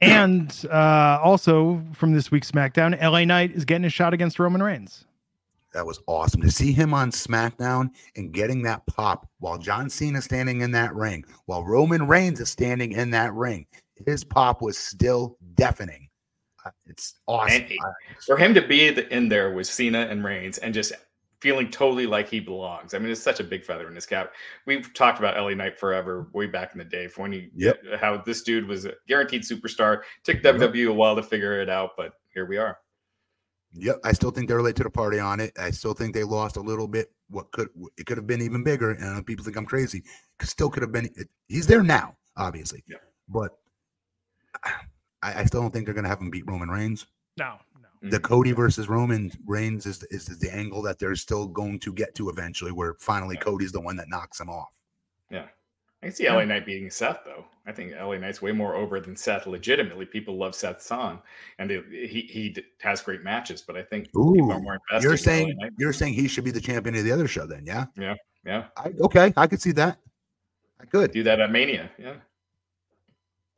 and uh, also from this week's SmackDown, LA Knight is getting a shot against Roman Reigns. That was awesome to see him on SmackDown and getting that pop while John Cena standing in that ring, while Roman Reigns is standing in that ring. His pop was still deafening. Uh, It's awesome. For him to be the, in there with Cena and Reigns and just feeling totally like he belongs. I mean, it's such a big feather in his cap. We've talked about LA Knight forever, way back in the day, for when he Yep. how this dude was a guaranteed superstar. Took Yep. WWE a while to figure it out, but here we are. Yep, I still think they're late to the party on it. I still think they lost a little bit. What could it could have been even bigger? And uh, people think I'm crazy. Could- Still could have been. He's there now, obviously, Yep. but I, I still don't think they're going to have him beat Roman Reigns. No, no. The mm. Cody versus Roman Reigns is is the angle that they're still going to get to eventually, where finally Yeah. Cody's the one that knocks him off. Yeah. I can see LA Knight beating Seth though. I think LA Knight's way more over than Seth. Legitimately, people love Seth's song, and they, he he d- has great matches. But I think people Ooh, are more invested. You're in LA saying you're saying he should be the champion of the other show, then? Yeah. yeah, I, okay, I could see that. I could. do that at Mania. Yeah,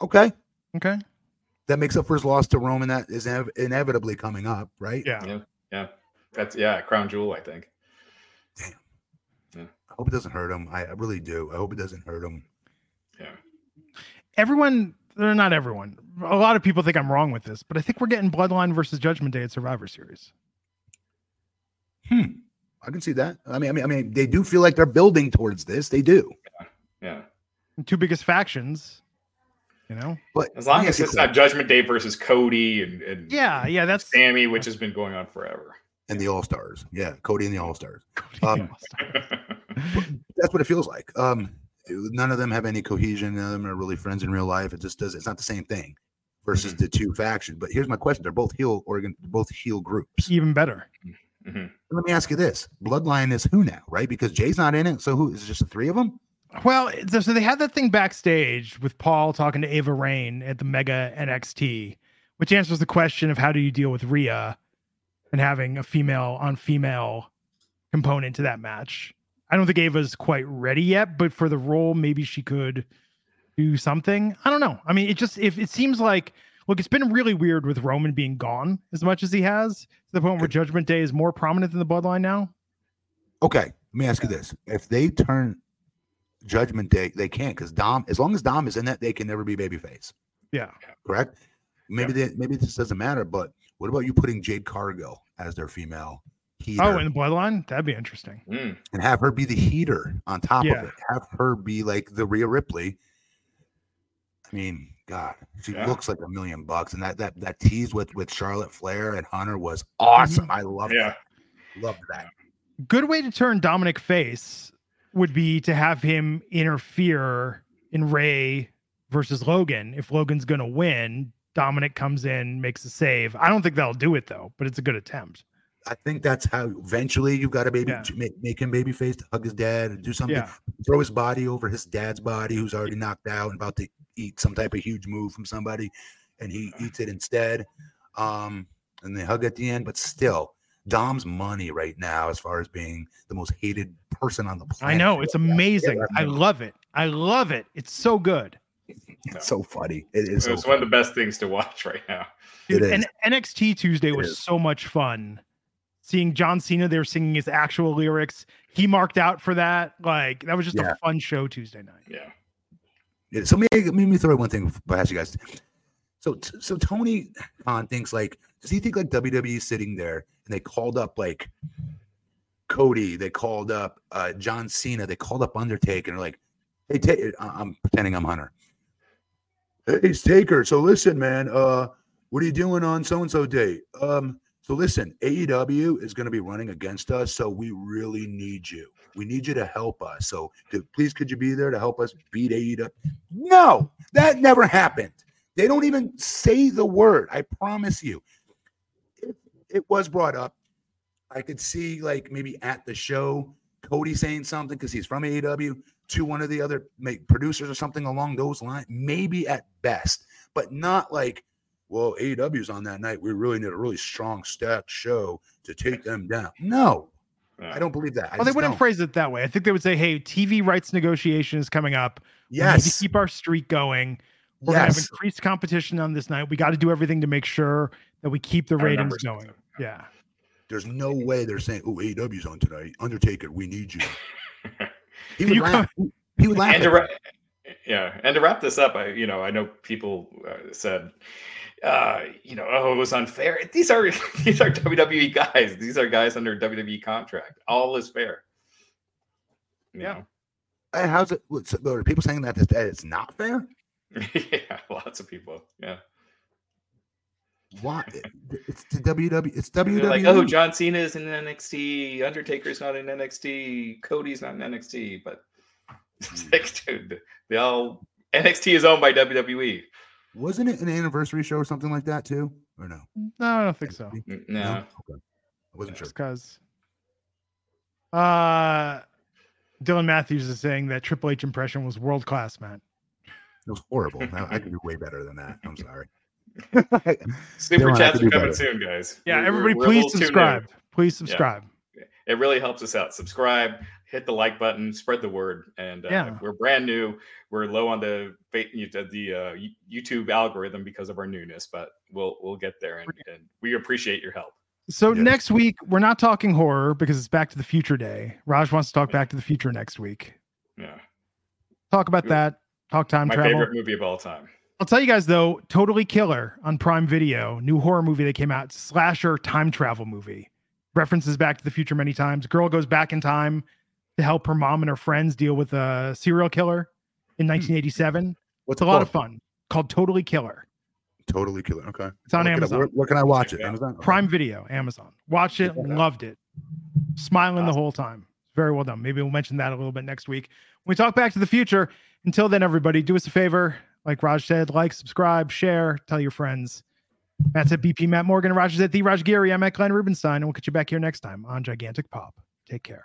Okay, Okay. that makes up for his loss to Roman. That is inev- inevitably coming up, right? Yeah. yeah, yeah. That's yeah, Crown Jewel. I think. Damn. Yeah. I hope it doesn't hurt him. I, I really do. I hope it doesn't hurt him. Yeah, Everyone, or not everyone. A lot of people think I'm wrong with this, but I think we're getting Bloodline versus Judgment Day at Survivor Series. Hmm. I can see that. I mean, I mean, I mean, they do feel like they're building towards this. They do. yeah. The two biggest factions. You know. But As long as ask you it's not Judgment Day versus Cody and, and Yeah, yeah. That's Sammy, which has been going on forever. and the All Stars. Yeah, Cody and the All Stars. Um, That's what it feels like. Um, none of them have any cohesion. None of them are really friends in real life. It just does. It's not the same thing versus Mm-hmm. the two factions. But here's my question: They're both heel organ, both heel groups. even better. Mhm. Let me ask you this: Bloodline is who now, right? Because Jay's not in it. So who is it just the three of them? Well, so so they had that thing backstage with Paul talking to Ava Raine at the Mega NXT, which answers the question of how do you deal with Rhea and having a female on female component to that match. I don't think Ava's quite ready yet, but for the role, maybe she could do something. I don't know. I mean, it just if it seems like look, it's been really weird with Roman being gone as much as he has to the point where Judgment Day is more prominent than the Bloodline now. Okay, let me ask you this: If they turn Judgment Day, they can't because Dom, as long as Dom is in that, they can never be babyface. Yeah. Correct? Maybe they, maybe this doesn't matter, but what about you putting Jade Cargill as their female heater Oh, in the Bloodline, that'd be interesting. Mm. and have her be the heater on top Yeah. of it? Have her be like the Rhea Ripley. I mean, God, she Yeah. looks like a million bucks, and that that that tease with with Charlotte Flair and Hunter was awesome. I love Yeah. that. Love that. good way to turn Dominic face would be to have him interfere in Rey versus Logan. If Logan's going to win, Dominic comes in, makes a save. I don't think that'll do it though, but it's a good attempt. I think that's how eventually you've got to baby Yeah. make, make him babyface to hug his dad and do something. Yeah. Throw his body over his dad's body, who's already knocked out and about to eat some type of huge move from somebody, and he eats it instead. Um, and they hug at the end, but still, Dom's money right now, as far as being the most hated person on the planet. I know it's amazing. I love it. I love it. It's so good. It's so funny. It is. So It's one of the best things to watch right now. It Dude, and. NXT Tuesday It was is. so much fun. Seeing John Cena, they were singing his actual lyrics. He marked out for that. Like that was just Yeah. a fun show Tuesday night. Yeah. Yeah, so maybe let me throw one thing past you guys. So t- so Tony Khan thinks like, does he think like WWE sitting there and they called up like Cody, they called up uh John Cena, they called up Undertaker, and they're like, hey, Ta- I- I'm pretending I'm Hunter. Hey, it's Taker. So listen, man, uh, what are you doing on so and so date? Um, so listen, AEW is going to be running against us, so we really need you. We need you to help us. So please, could you be there to help us beat AEW? No, that never happened. They don't even say the word. I promise you. If it was brought up, I could see like maybe at the show Cody saying something because he's from AEW to one of the other producers or something along those lines. Maybe at best, but not like, well, AEW's on that night. We really need a really strong stacked show to take them down. No, Yeah. I don't believe that. I well, they wouldn't don't. phrase it that way. I think they would say, "Hey, TV rights negotiation is coming up. We need to Yes. keep our streak going. We're gonna have increased competition on this night. We got to do everything to make sure that we keep the Our ratings going." goes. Yeah. There's no way they're saying, "Oh, AEW's on tonight. Undertaker, we need you." He Can would you laugh. He would laugh. and at to wrap, yeah, and to wrap this up, I you know I know people uh, said, uh, you know, oh, it was unfair. These are these are WWE guys. These are guys under WWE contract. All is fair. You Yeah. know? How's it? what's- Are people saying that that it's not fair? yeah, lots of people. Yeah, Why? It's the WWE. It's WWE. like, oh, John Cena is in NXT. Undertaker's not in NXT. Cody's not in NXT. But it's like, dude, they all NXT is owned by WWE. Wasn't it an anniversary show or something like that too? Or no? No, I don't think so. N- No. Okay. I wasn't sure. Because. Uh, Dylan Matthews is saying that Triple H impression was world class, man. It was horrible. I, I can do way better than that. I'm sorry. Super Dylan, chats are coming better. soon, guys. Yeah, We're- everybody, we're a please little too new. subscribe. Please subscribe. It really helps us out. Subscribe, hit the like button, spread the word. And uh, Yeah. we're brand new. We're low on the fa- the uh, YouTube algorithm because of our newness, but we'll we'll get there, and, and we appreciate your help. So Yes. next week we're not talking horror because it's Back to the Future Day. Raj wants to talk Back to the Future next week. Yeah, Talk about that. Talk time travel. my travel. favorite movie of all time. I'll tell you guys though, Totally Killer on Prime Video, new horror movie that came out, slasher time travel movie. References Back to the Future many times. Girl goes back in time to help her mom and her friends deal with a serial killer in hmm. 1987. What's It's a it lot of fun. Called Totally Killer. Totally killer. Okay. It's on I'll look it. Amazon. Where, where can I watch it? Check it out. Amazon. Okay. Prime Video, Amazon. Watch it, Check loved it. Smiling the whole time. Very well done. Maybe we'll mention that a little bit next week. When we talk back to the future. Until then, everybody, do us a favor. Like Raj said, like, subscribe, share, tell your friends. Matt's at BP Matt Morgan. Rogers at the Raj Geary. I'm at Glenn Rubenstein. And we'll catch you back here next time on Gigantic Pop. Take care.